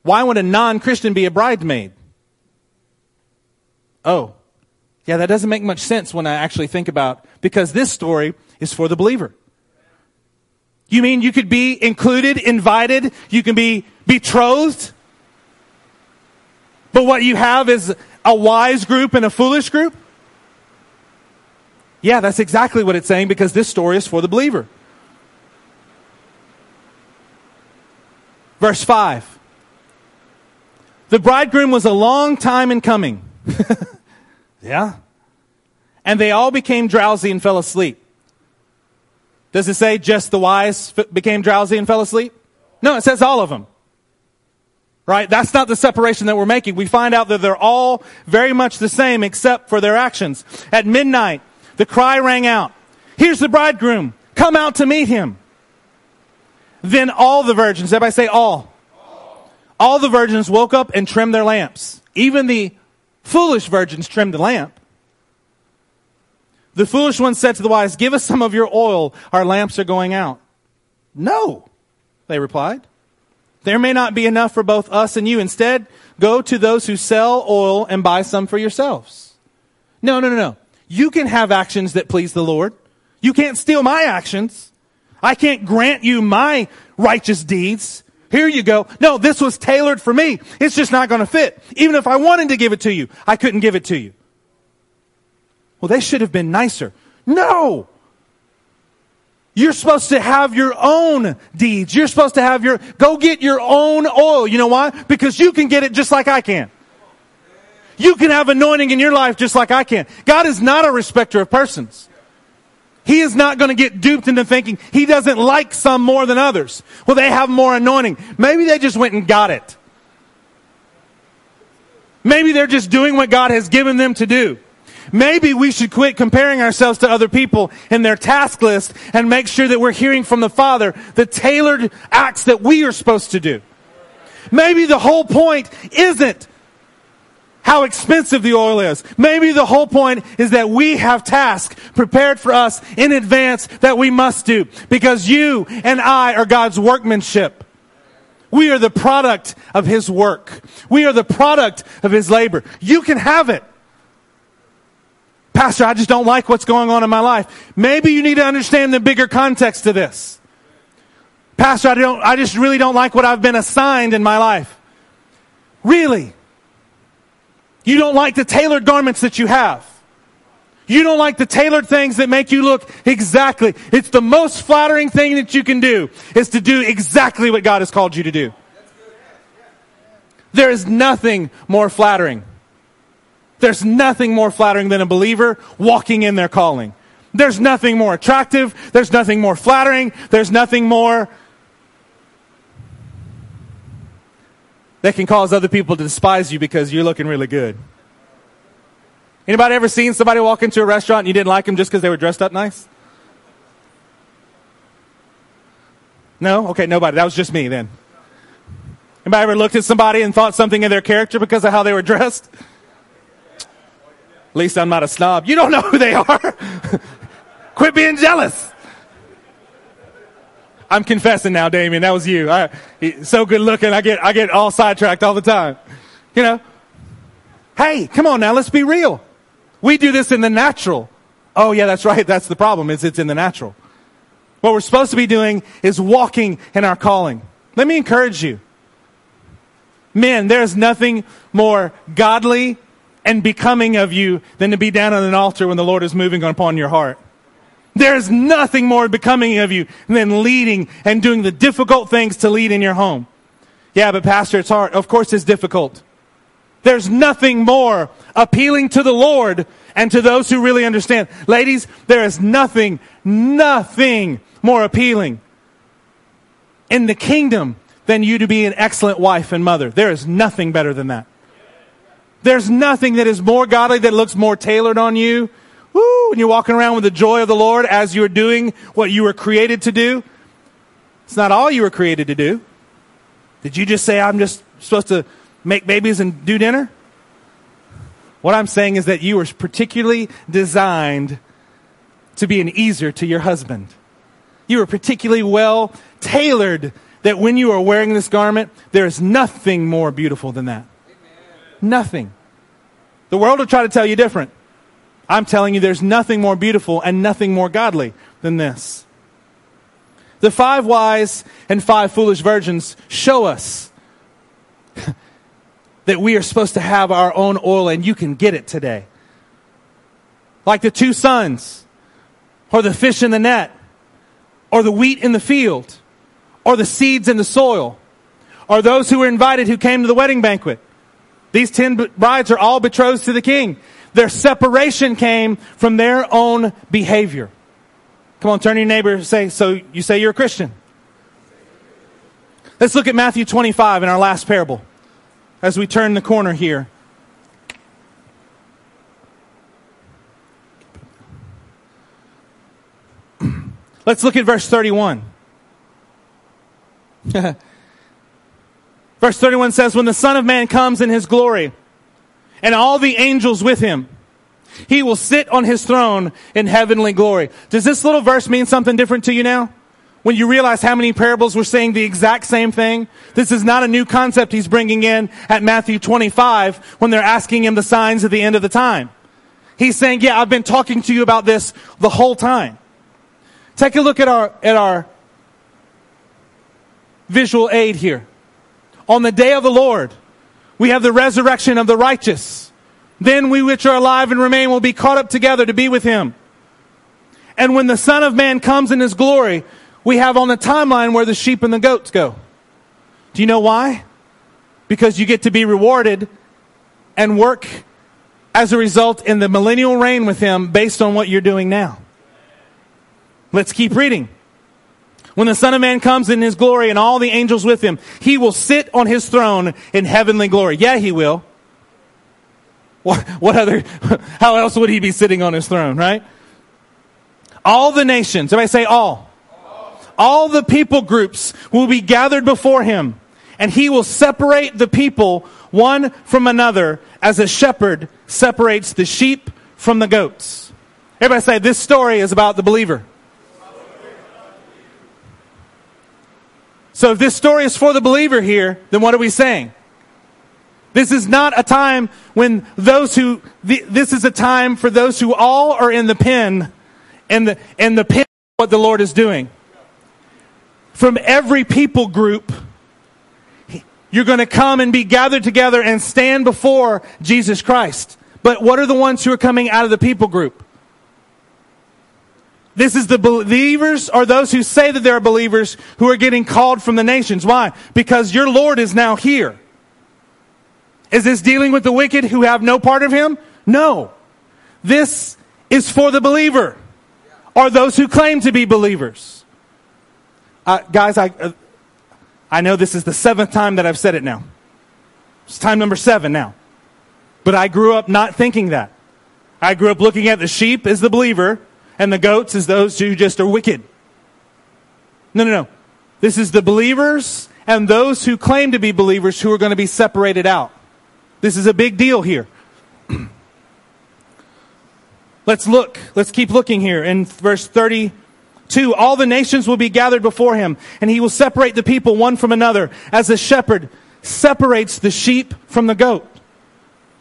Why would a non-Christian be a bridesmaid? Oh, yeah, that doesn't make much sense when I actually think about, because this story is for the believer. You mean you could be included, invited, you can be betrothed? But what you have is a wise group and a foolish group? Yeah, that's exactly what it's saying because this story is for the believer. Verse 5. The bridegroom was a long time in coming. yeah. And they all became drowsy and fell asleep. Does it say just the wise became drowsy and fell asleep? No, it says all of them. Right? That's not the separation that we're making. We find out that they're all very much the same except for their actions. At midnight, the cry rang out, Here's the bridegroom. Come out to meet him. Then all the virgins, everybody say all. all. All the virgins woke up and trimmed their lamps. Even the foolish virgins trimmed the lamp. The foolish one said to the wise, Give us some of your oil. Our lamps are going out. No, they replied. There may not be enough for both us and you. Instead, go to those who sell oil and buy some for yourselves. No, no, no, no. You can have actions that please the Lord. You can't steal my actions. I can't grant you my righteous deeds. Here you go. No, this was tailored for me. It's just not going to fit. Even if I wanted to give it to you, I couldn't give it to you. Well, they should have been nicer. No! You're supposed to have your own deeds. You're supposed to have your, go get your own oil. You know why? Because you can get it just like I can. You can have anointing in your life just like I can. God is not a respecter of persons. He is not going to get duped into thinking he doesn't like some more than others. Well, they have more anointing. Maybe they just went and got it. Maybe they're just doing what God has given them to do. Maybe we should quit comparing ourselves to other people in their task list and make sure that we're hearing from the Father the tailored acts that we are supposed to do. Maybe the whole point isn't how expensive the oil is. Maybe the whole point is that we have tasks prepared for us in advance that we must do because you and I are God's workmanship. We are the product of His work. We are the product of His labor. You can have it. Pastor, I just don't like what's going on in my life. Maybe you need to understand the bigger context to this. Pastor, I don't, I just really don't like what I've been assigned in my life. Really? You don't like the tailored garments that you have. You don't like the tailored things that make you look exactly. It's the most flattering thing that you can do is to do exactly what God has called you to do. There is nothing more flattering. There's nothing more flattering than a believer walking in their calling. There's nothing more attractive. There's nothing more flattering. There's nothing more that can cause other people to despise you because you're looking really good. Anybody ever seen somebody walk into a restaurant and you didn't like them just because they were dressed up nice? No? Okay, nobody. That was just me then. Anybody ever looked at somebody and thought something of their character because of how they were dressed? At least I'm not a snob. You don't know who they are. Quit being jealous. I'm confessing now, Damien. That was you. I, so good looking. I get, I get all sidetracked all the time. You know? Hey, come on now. Let's be real. We do this in the natural. Oh yeah, that's right. That's the problem is it's in the natural. What we're supposed to be doing is walking in our calling. Let me encourage you. Men, there's nothing more godly and becoming of you than to be down on an altar when the Lord is moving upon your heart. There is nothing more becoming of you than leading and doing the difficult things to lead in your home. Yeah, but pastor, it's hard. Of course it's difficult. There's nothing more appealing to the Lord and to those who really understand. Ladies, there is nothing, nothing more appealing in the kingdom than you to be an excellent wife and mother. There is nothing better than that. There's nothing that is more godly that looks more tailored on you Woo! And you're walking around with the joy of the Lord as you're doing what you were created to do. It's not all you were created to do. Did you just say, I'm just supposed to make babies and do dinner? What I'm saying is that you were particularly designed to be an ezer to your husband. You were particularly well tailored that when you are wearing this garment, there is nothing more beautiful than that. Nothing. The world will try to tell you different. I'm telling you, there's nothing more beautiful and nothing more godly than this. The five wise and five foolish virgins show us that we are supposed to have our own oil and you can get it today. Like the two sons, or the fish in the net, or the wheat in the field, or the seeds in the soil, or those who were invited who came to the wedding banquet. These ten brides are all betrothed to the king. Their separation came from their own behavior. Come on, turn to your neighbor and say, so you say you're a Christian. Let's look at Matthew 25 in our last parable as we turn the corner here. Let's look at verse 31. verse 31 says, When the Son of Man comes in his glory, and all the angels with him, he will sit on his throne in heavenly glory. Does this little verse mean something different to you now? when you realize how many parables were saying the exact same thing. This is not a new concept he's bringing in at Matthew 25 when they're asking him the signs at the end of the time. He's saying, yeah, I've been talking to you about this the whole time. Take a look at our, at our visual aid here. On the day of the Lord, we have the resurrection of the righteous. Then we which are alive and remain will be caught up together to be with him. And when the Son of Man comes in his glory, we have on the timeline where the sheep and the goats go. Do you know why? Because you get to be rewarded and work as a result in the millennial reign with him based on what you're doing now. Let's keep reading. When the Son of Man comes in his glory and all the angels with him, he will sit on his throne in heavenly glory. Yeah, he will. What, what other, how else would he be sitting on his throne, right? All the nations, everybody say all all the people groups will be gathered before him, and he will separate the people one from another as a shepherd separates the sheep from the goats. Everybody say, this story is about the believer. So if this story is for the believer here, then what are we saying? This is not a time when those who, this is a time for those who all are in the pen, and the, and the pen what the Lord is doing from every people group, you're going to come and be gathered together and stand before Jesus Christ. But what are the ones who are coming out of the people group? This is the believers or those who say that they're believers who are getting called from the nations. Why? Because your Lord is now here. Is this dealing with the wicked who have no part of him? No. This is for the believer or those who claim to be believers. Uh, guys, I, uh, I know this is the seventh time that I've said it now. It's time number seven now. But I grew up not thinking that. I grew up looking at the sheep as the believer and the goats is those who just are wicked. No, no, no. This is the believers and those who claim to be believers who are going to be separated out. This is a big deal here. Let's look. Let's keep looking here in verse 30 Two, all the nations will be gathered before him, and he will separate the people one from another, as a shepherd separates the sheep from the goat.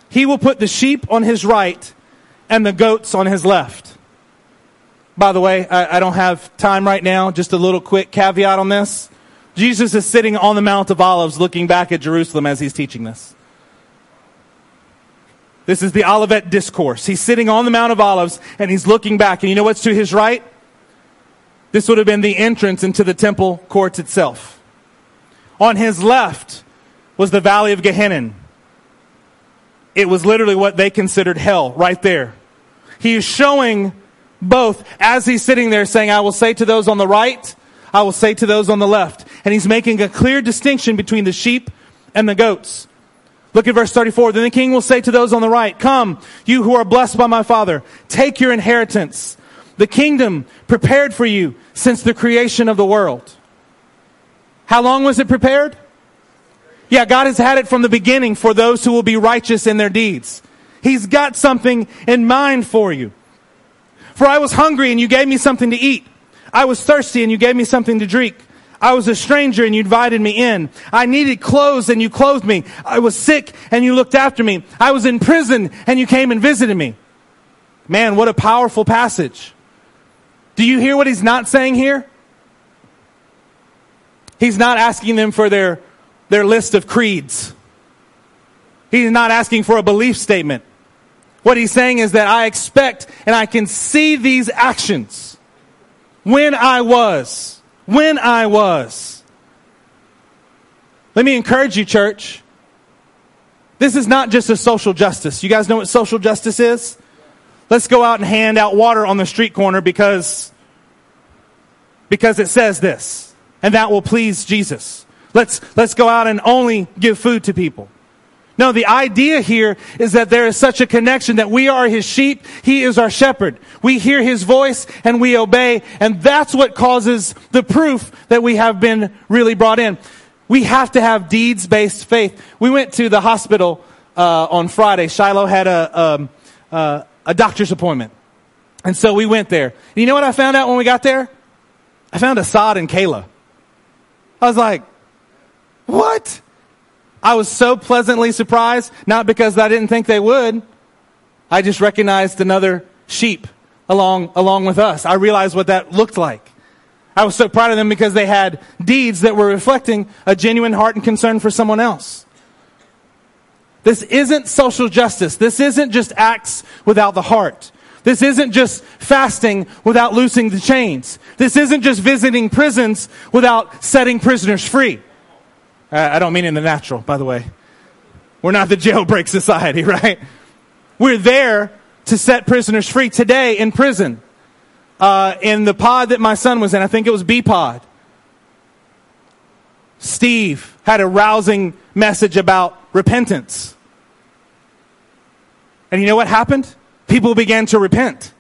He will put the sheep on his right and the goats on his left. By the way, I, I don't have time right now. Just a little quick caveat on this. Jesus is sitting on the Mount of Olives looking back at Jerusalem as he's teaching this. This is the Olivet Discourse. He's sitting on the Mount of Olives and he's looking back. And you know what's to his right? This would have been the entrance into the temple courts itself. On his left was the valley of Gehenna. It was literally what they considered hell right there. He is showing both as he's sitting there saying, I will say to those on the right, I will say to those on the left. And he's making a clear distinction between the sheep and the goats. Look at verse 34. Then the king will say to those on the right, Come, you who are blessed by my father, take your inheritance the kingdom prepared for you since the creation of the world. How long was it prepared? Yeah, God has had it from the beginning for those who will be righteous in their deeds. He's got something in mind for you. For I was hungry and you gave me something to eat. I was thirsty and you gave me something to drink. I was a stranger and you invited me in. I needed clothes and you clothed me. I was sick and you looked after me. I was in prison and you came and visited me. Man, what a powerful passage. Do you hear what he's not saying here? He's not asking them for their, their list of creeds. He's not asking for a belief statement. What he's saying is that I expect and I can see these actions when I was. When I was. Let me encourage you, church. This is not just a social justice. You guys know what social justice is? Let's go out and hand out water on the street corner because, because it says this. And that will please Jesus. Let's, let's go out and only give food to people. No, the idea here is that there is such a connection that we are his sheep, he is our shepherd. We hear his voice and we obey, and that's what causes the proof that we have been really brought in. We have to have deeds based faith. We went to the hospital uh, on Friday. Shiloh had a, um, uh, a doctor's appointment. And so we went there. And you know what I found out when we got there? I found Assad and Kayla. I was like, what? I was so pleasantly surprised, not because I didn't think they would. I just recognized another sheep along, along with us. I realized what that looked like. I was so proud of them because they had deeds that were reflecting a genuine heart and concern for someone else. This isn't social justice. This isn't just acts without the heart. This isn't just fasting without loosing the chains. This isn't just visiting prisons without setting prisoners free. I don't mean in the natural, by the way. We're not the jailbreak society, right? We're there to set prisoners free today in prison. Uh, in the pod that my son was in, I think it was B pod. Steve had a rousing message about repentance. And you know what happened? People began to repent.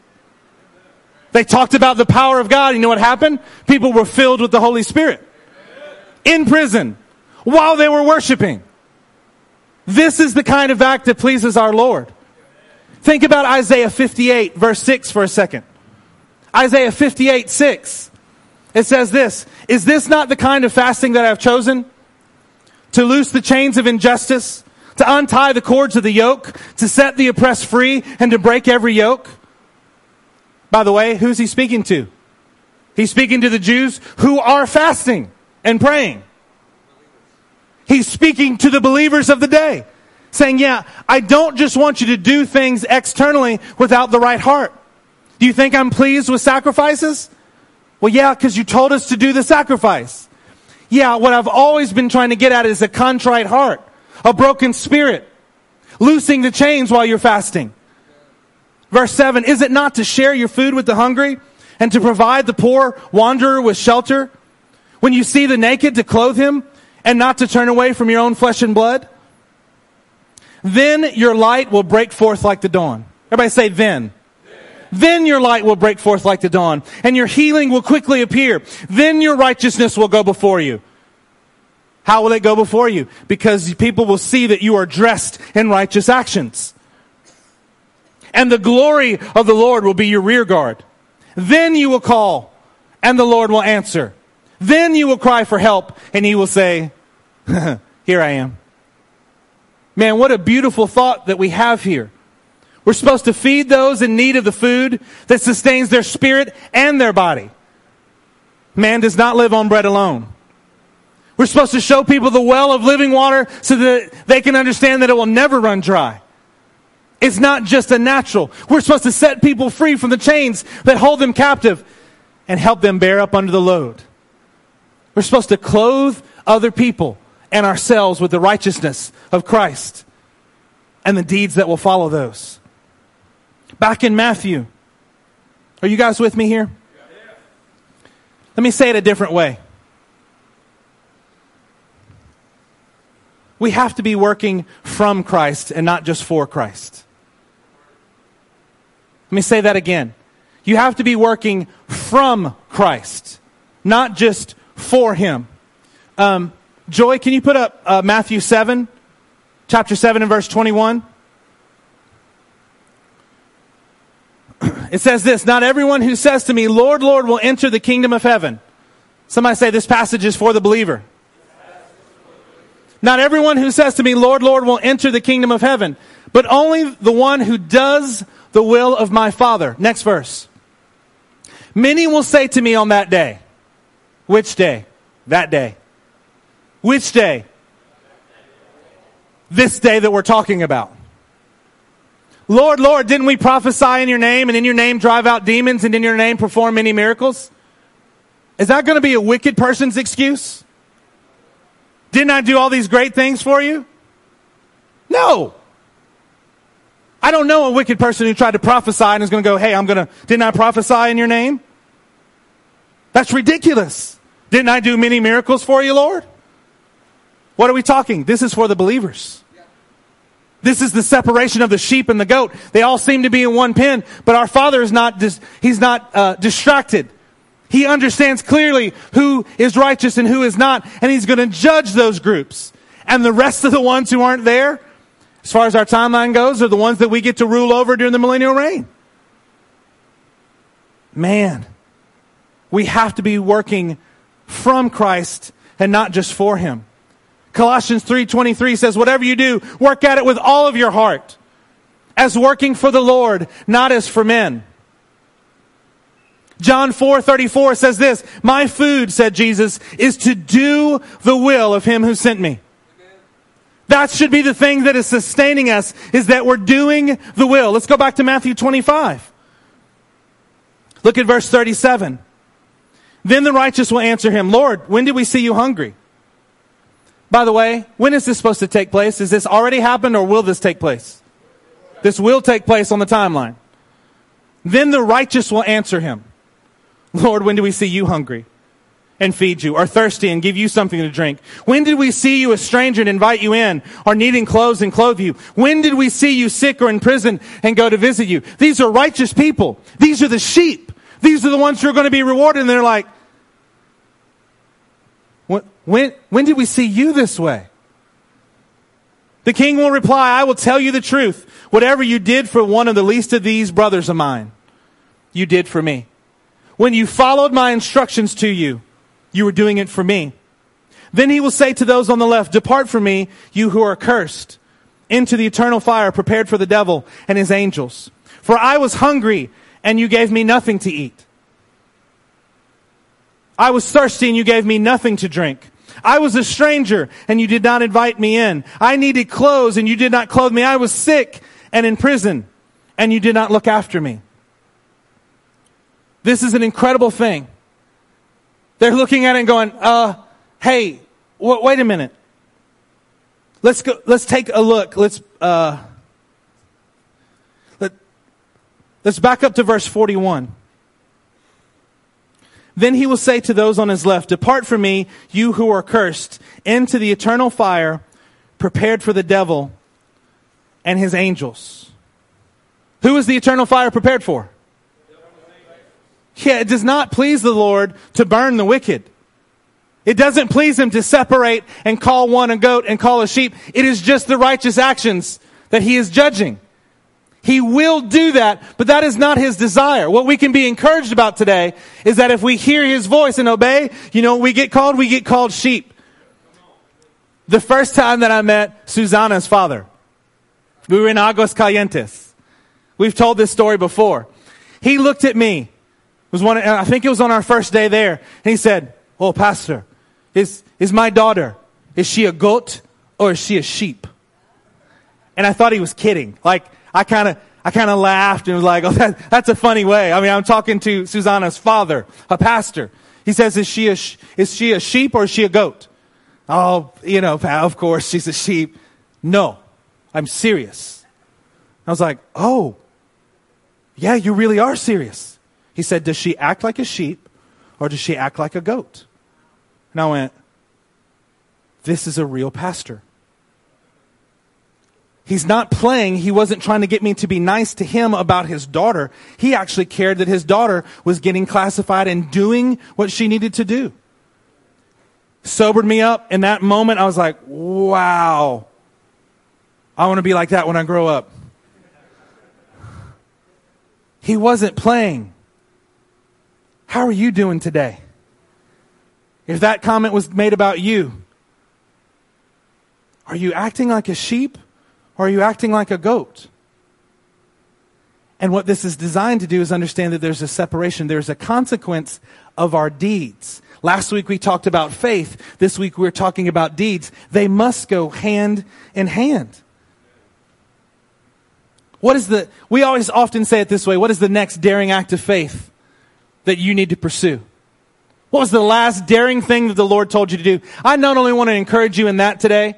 They talked about the power of God. You know what happened? People were filled with the Holy Spirit. In prison while they were worshiping. This is the kind of act that pleases our Lord. Think about Isaiah 58 verse 6 for a second. Isaiah 58 6. It says this, is this not the kind of fasting that I've chosen? To loose the chains of injustice, to untie the cords of the yoke, to set the oppressed free, and to break every yoke? By the way, who's he speaking to? He's speaking to the Jews who are fasting and praying. He's speaking to the believers of the day, saying, Yeah, I don't just want you to do things externally without the right heart. Do you think I'm pleased with sacrifices? Well, yeah, because you told us to do the sacrifice. Yeah, what I've always been trying to get at is a contrite heart, a broken spirit, loosing the chains while you're fasting. Verse 7 Is it not to share your food with the hungry and to provide the poor wanderer with shelter? When you see the naked, to clothe him and not to turn away from your own flesh and blood? Then your light will break forth like the dawn. Everybody say then. Then your light will break forth like the dawn, and your healing will quickly appear. Then your righteousness will go before you. How will it go before you? Because people will see that you are dressed in righteous actions. And the glory of the Lord will be your rear guard. Then you will call, and the Lord will answer. Then you will cry for help, and he will say, Here I am. Man, what a beautiful thought that we have here. We're supposed to feed those in need of the food that sustains their spirit and their body. Man does not live on bread alone. We're supposed to show people the well of living water so that they can understand that it will never run dry. It's not just a natural. We're supposed to set people free from the chains that hold them captive and help them bear up under the load. We're supposed to clothe other people and ourselves with the righteousness of Christ and the deeds that will follow those. Back in Matthew, are you guys with me here? Let me say it a different way. We have to be working from Christ and not just for Christ. Let me say that again. You have to be working from Christ, not just for him. Um, Joy, can you put up uh, Matthew 7, chapter 7 and verse 21? it says this Not everyone who says to me, Lord, Lord, will enter the kingdom of heaven. Somebody say this passage is for the believer. Not everyone who says to me, Lord, Lord, will enter the kingdom of heaven, but only the one who does the will of my Father. Next verse. Many will say to me on that day, which day? That day. Which day? This day that we're talking about. Lord, Lord, didn't we prophesy in your name and in your name drive out demons and in your name perform many miracles? Is that going to be a wicked person's excuse? Didn't I do all these great things for you? No. I don't know a wicked person who tried to prophesy and is going to go, hey, I'm going to, didn't I prophesy in your name? That's ridiculous. Didn't I do many miracles for you, Lord? What are we talking? This is for the believers. This is the separation of the sheep and the goat. They all seem to be in one pen, but our Father is not, dis- he's not uh, distracted. He understands clearly who is righteous and who is not, and he's going to judge those groups. And the rest of the ones who aren't there, as far as our timeline goes, are the ones that we get to rule over during the millennial reign. Man, we have to be working from Christ and not just for him. Colossians 3:23 says whatever you do work at it with all of your heart as working for the Lord not as for men. John 4:34 says this, "My food," said Jesus, "is to do the will of him who sent me." That should be the thing that is sustaining us is that we're doing the will. Let's go back to Matthew 25. Look at verse 37. Then the righteous will answer him, Lord, when did we see you hungry? By the way, when is this supposed to take place? Is this already happened or will this take place? This will take place on the timeline. Then the righteous will answer him, Lord, when do we see you hungry and feed you, or thirsty and give you something to drink? When did we see you a stranger and invite you in, or needing clothes and clothe you? When did we see you sick or in prison and go to visit you? These are righteous people. These are the sheep. These are the ones who are going to be rewarded. And they're like, when, when did we see you this way? The king will reply, I will tell you the truth. Whatever you did for one of the least of these brothers of mine, you did for me. When you followed my instructions to you, you were doing it for me. Then he will say to those on the left, Depart from me, you who are cursed, into the eternal fire prepared for the devil and his angels. For I was hungry, and you gave me nothing to eat. I was thirsty, and you gave me nothing to drink. I was a stranger and you did not invite me in. I needed clothes and you did not clothe me. I was sick and in prison and you did not look after me. This is an incredible thing. They're looking at it and going, uh, hey, w- wait a minute. Let's go, let's take a look. Let's, uh, let, let's back up to verse 41. Then he will say to those on his left, Depart from me, you who are cursed, into the eternal fire prepared for the devil and his angels. Who is the eternal fire prepared for? Yeah, it does not please the Lord to burn the wicked. It doesn't please him to separate and call one a goat and call a sheep. It is just the righteous actions that he is judging. He will do that, but that is not his desire. What we can be encouraged about today is that if we hear his voice and obey, you know, we get called, we get called sheep. The first time that I met Susana's father, we were in Aguas Calientes. We've told this story before. He looked at me. It was one, I think it was on our first day there. And he said, Oh, pastor, is, is my daughter, is she a goat or is she a sheep? And I thought he was kidding. Like, I kind of, I kind of laughed and was like, oh, that, that's a funny way. I mean, I'm talking to Susanna's father, a pastor. He says, is she a, is she a sheep or is she a goat? Oh, you know, of course she's a sheep. No, I'm serious. I was like, oh, yeah, you really are serious. He said, does she act like a sheep or does she act like a goat? And I went, this is a real pastor. He's not playing. He wasn't trying to get me to be nice to him about his daughter. He actually cared that his daughter was getting classified and doing what she needed to do. Sobered me up. In that moment, I was like, wow. I want to be like that when I grow up. He wasn't playing. How are you doing today? If that comment was made about you, are you acting like a sheep or are you acting like a goat? And what this is designed to do is understand that there's a separation, there's a consequence of our deeds. Last week we talked about faith. This week we're talking about deeds. They must go hand in hand. What is the, we always often say it this way, what is the next daring act of faith that you need to pursue? What was the last daring thing that the Lord told you to do? I not only want to encourage you in that today,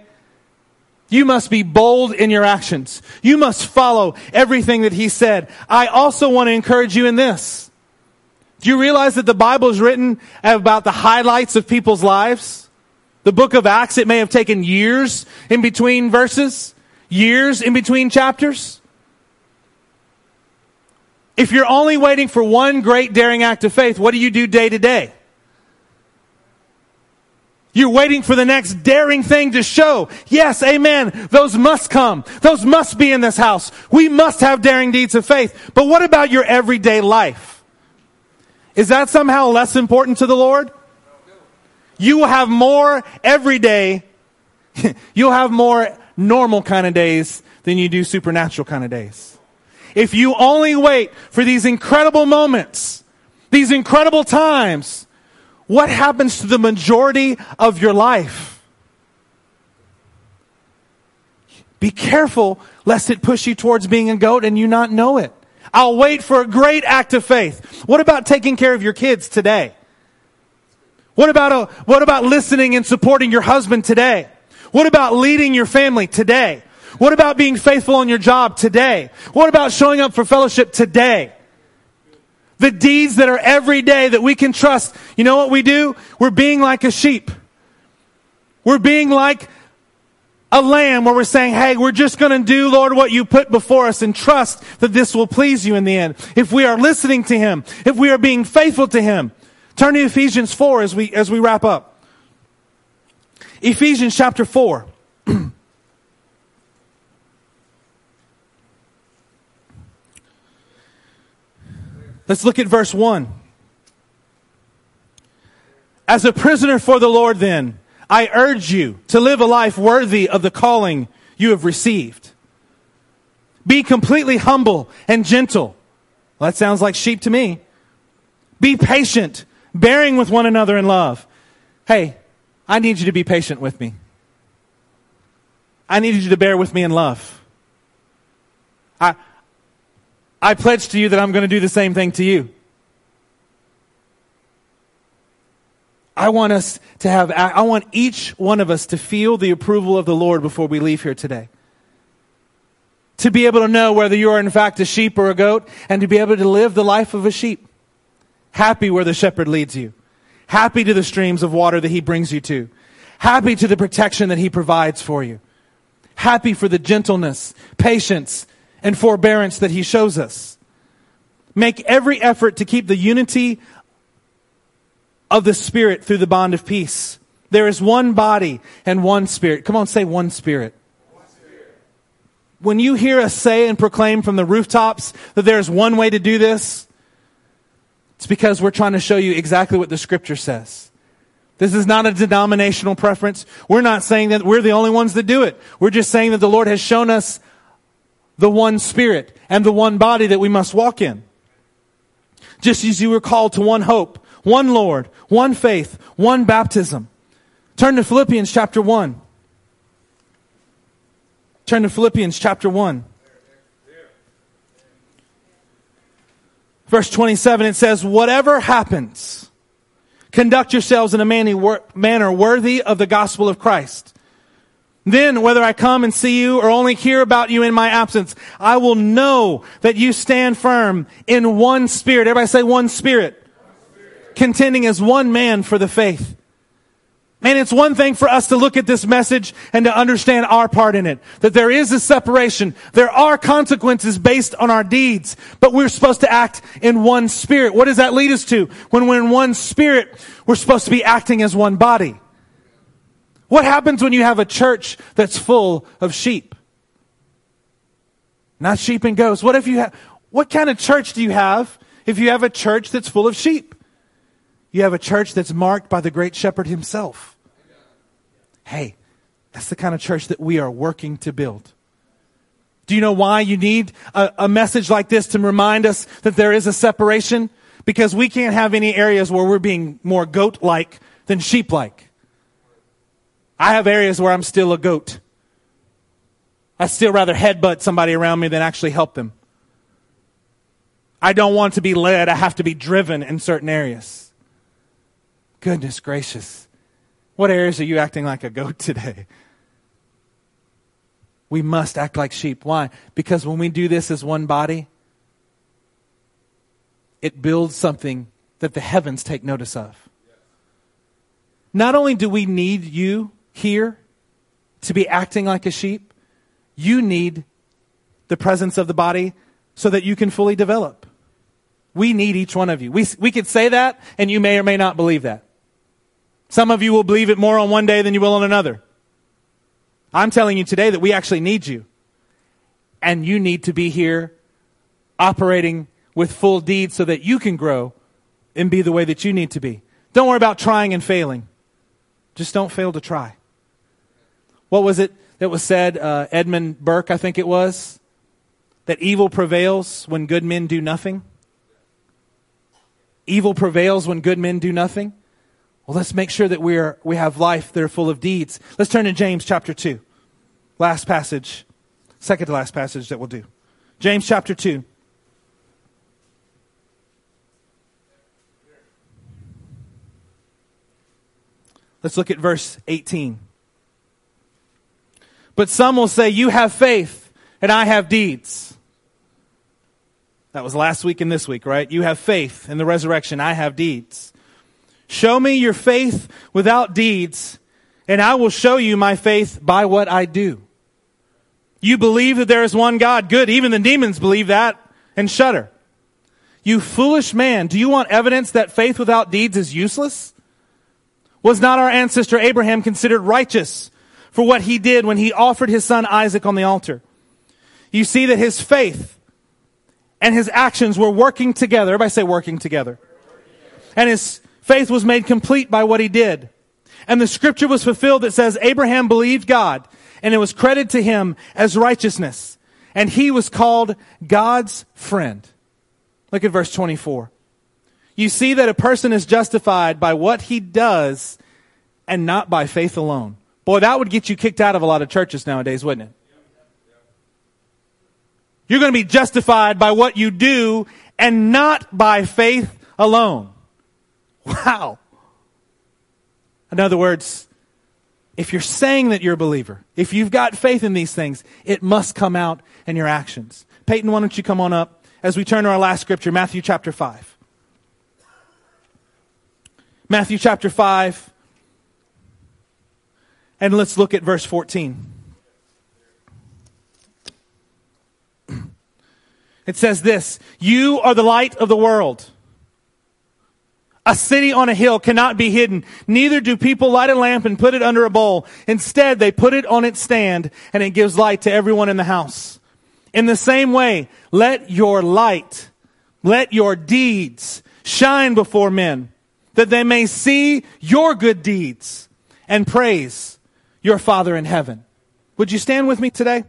you must be bold in your actions. You must follow everything that He said. I also want to encourage you in this. Do you realize that the Bible is written about the highlights of people's lives? The book of Acts, it may have taken years in between verses, years in between chapters. If you're only waiting for one great daring act of faith, what do you do day to day? You're waiting for the next daring thing to show. Yes, amen. Those must come. Those must be in this house. We must have daring deeds of faith. But what about your everyday life? Is that somehow less important to the Lord? You will have more every day. You'll have more normal kind of days than you do supernatural kind of days if you only wait for these incredible moments, these incredible times, what happens to the majority of your life? Be careful lest it push you towards being a goat and you not know it. I'll wait for a great act of faith. What about taking care of your kids today? What about, a, what about listening and supporting your husband today? What about leading your family today? What about being faithful on your job today? What about showing up for fellowship today? The deeds that are every day that we can trust. You know what we do? We're being like a sheep. We're being like a lamb where we're saying, hey, we're just going to do, Lord, what you put before us and trust that this will please you in the end. If we are listening to Him, if we are being faithful to Him. Turn to Ephesians 4 as we, as we wrap up. Ephesians chapter 4. Let's look at verse 1. As a prisoner for the Lord, then, I urge you to live a life worthy of the calling you have received. Be completely humble and gentle. Well, that sounds like sheep to me. Be patient, bearing with one another in love. Hey, I need you to be patient with me. I need you to bear with me in love. I, I pledge to you that I'm going to do the same thing to you. I want us to have, I want each one of us to feel the approval of the Lord before we leave here today. To be able to know whether you are in fact a sheep or a goat and to be able to live the life of a sheep. Happy where the shepherd leads you. Happy to the streams of water that he brings you to. Happy to the protection that he provides for you. Happy for the gentleness, patience, and forbearance that he shows us. Make every effort to keep the unity of the Spirit through the bond of peace. There is one body and one Spirit. Come on, say one Spirit. When you hear us say and proclaim from the rooftops that there's one way to do this, it's because we're trying to show you exactly what the Scripture says. This is not a denominational preference. We're not saying that we're the only ones that do it. We're just saying that the Lord has shown us the one spirit and the one body that we must walk in. Just as you were called to one hope, one Lord, one faith, one baptism. Turn to Philippians chapter 1. Turn to Philippians chapter 1. Verse 27, it says, Whatever happens, conduct yourselves in a manner worthy of the gospel of Christ then, whether I come and see you or only hear about you in my absence, I will know that you stand firm in one spirit. Everybody say one spirit. Contending as one man for the faith. Man, it's one thing for us to look at this message and to understand our part in it. That there is a separation. There are consequences based on our deeds, but we're supposed to act in one spirit. What does that lead us to? When we're in one spirit, we're supposed to be acting as one body. What happens when you have a church that's full of sheep? Not sheep and goats. What if you have, What kind of church do you have if you have a church that's full of sheep? You have a church that's marked by the great shepherd himself. Hey, that's the kind of church that we are working to build. Do you know why you need a, a message like this to remind us that there is a separation? Because we can't have any areas where we're being more goat like than sheep like. I have areas where I'm still a goat. I still rather headbutt somebody around me than actually help them. I don't want to be led. I have to be driven in certain areas. Goodness gracious. What areas are you acting like a goat today? We must act like sheep. Why? Because when we do this as one body, it builds something that the heavens take notice of. Not only do we need you here to be acting like a sheep, you need the presence of the body so that you can fully develop. We need each one of you. We, we could say that, and you may or may not believe that. Some of you will believe it more on one day than you will on another. I'm telling you today that we actually need you. And you need to be here operating with full deed so that you can grow and be the way that you need to be. Don't worry about trying and failing. Just don't fail to try. What was it that was said? Uh, Edmund Burke, I think it was, that evil prevails when good men do nothing. Evil prevails when good men do nothing. Well, let's make sure that we are we have life that are full of deeds. Let's turn to James chapter 2. Last passage. Second to last passage that we'll do. James chapter 2. Let's look at verse 18. But some will say, You have faith, and I have deeds. That was last week and this week, right? You have faith in the resurrection, I have deeds. Show me your faith without deeds, and I will show you my faith by what I do. You believe that there is one God. Good. Even the demons believe that and shudder. You foolish man, do you want evidence that faith without deeds is useless? Was not our ancestor Abraham considered righteous for what he did when he offered his son Isaac on the altar? You see that his faith and his actions were working together. Everybody say working together. And his Faith was made complete by what he did. And the scripture was fulfilled that says Abraham believed God and it was credited to him as righteousness. And he was called God's friend. Look at verse 24. You see that a person is justified by what he does and not by faith alone. Boy, that would get you kicked out of a lot of churches nowadays, wouldn't it? You're going to be justified by what you do and not by faith alone. Wow. In other words, if you're saying that you're a believer, if you've got faith in these things, it must come out in your actions. Peyton, why don't you come on up as we turn to our last scripture, Matthew chapter 5. Matthew chapter 5. And let's look at verse 14. It says this You are the light of the world. A city on a hill cannot be hidden. Neither do people light a lamp and put it under a bowl. Instead, they put it on its stand and it gives light to everyone in the house. In the same way, let your light, let your deeds shine before men that they may see your good deeds and praise your Father in heaven. Would you stand with me today?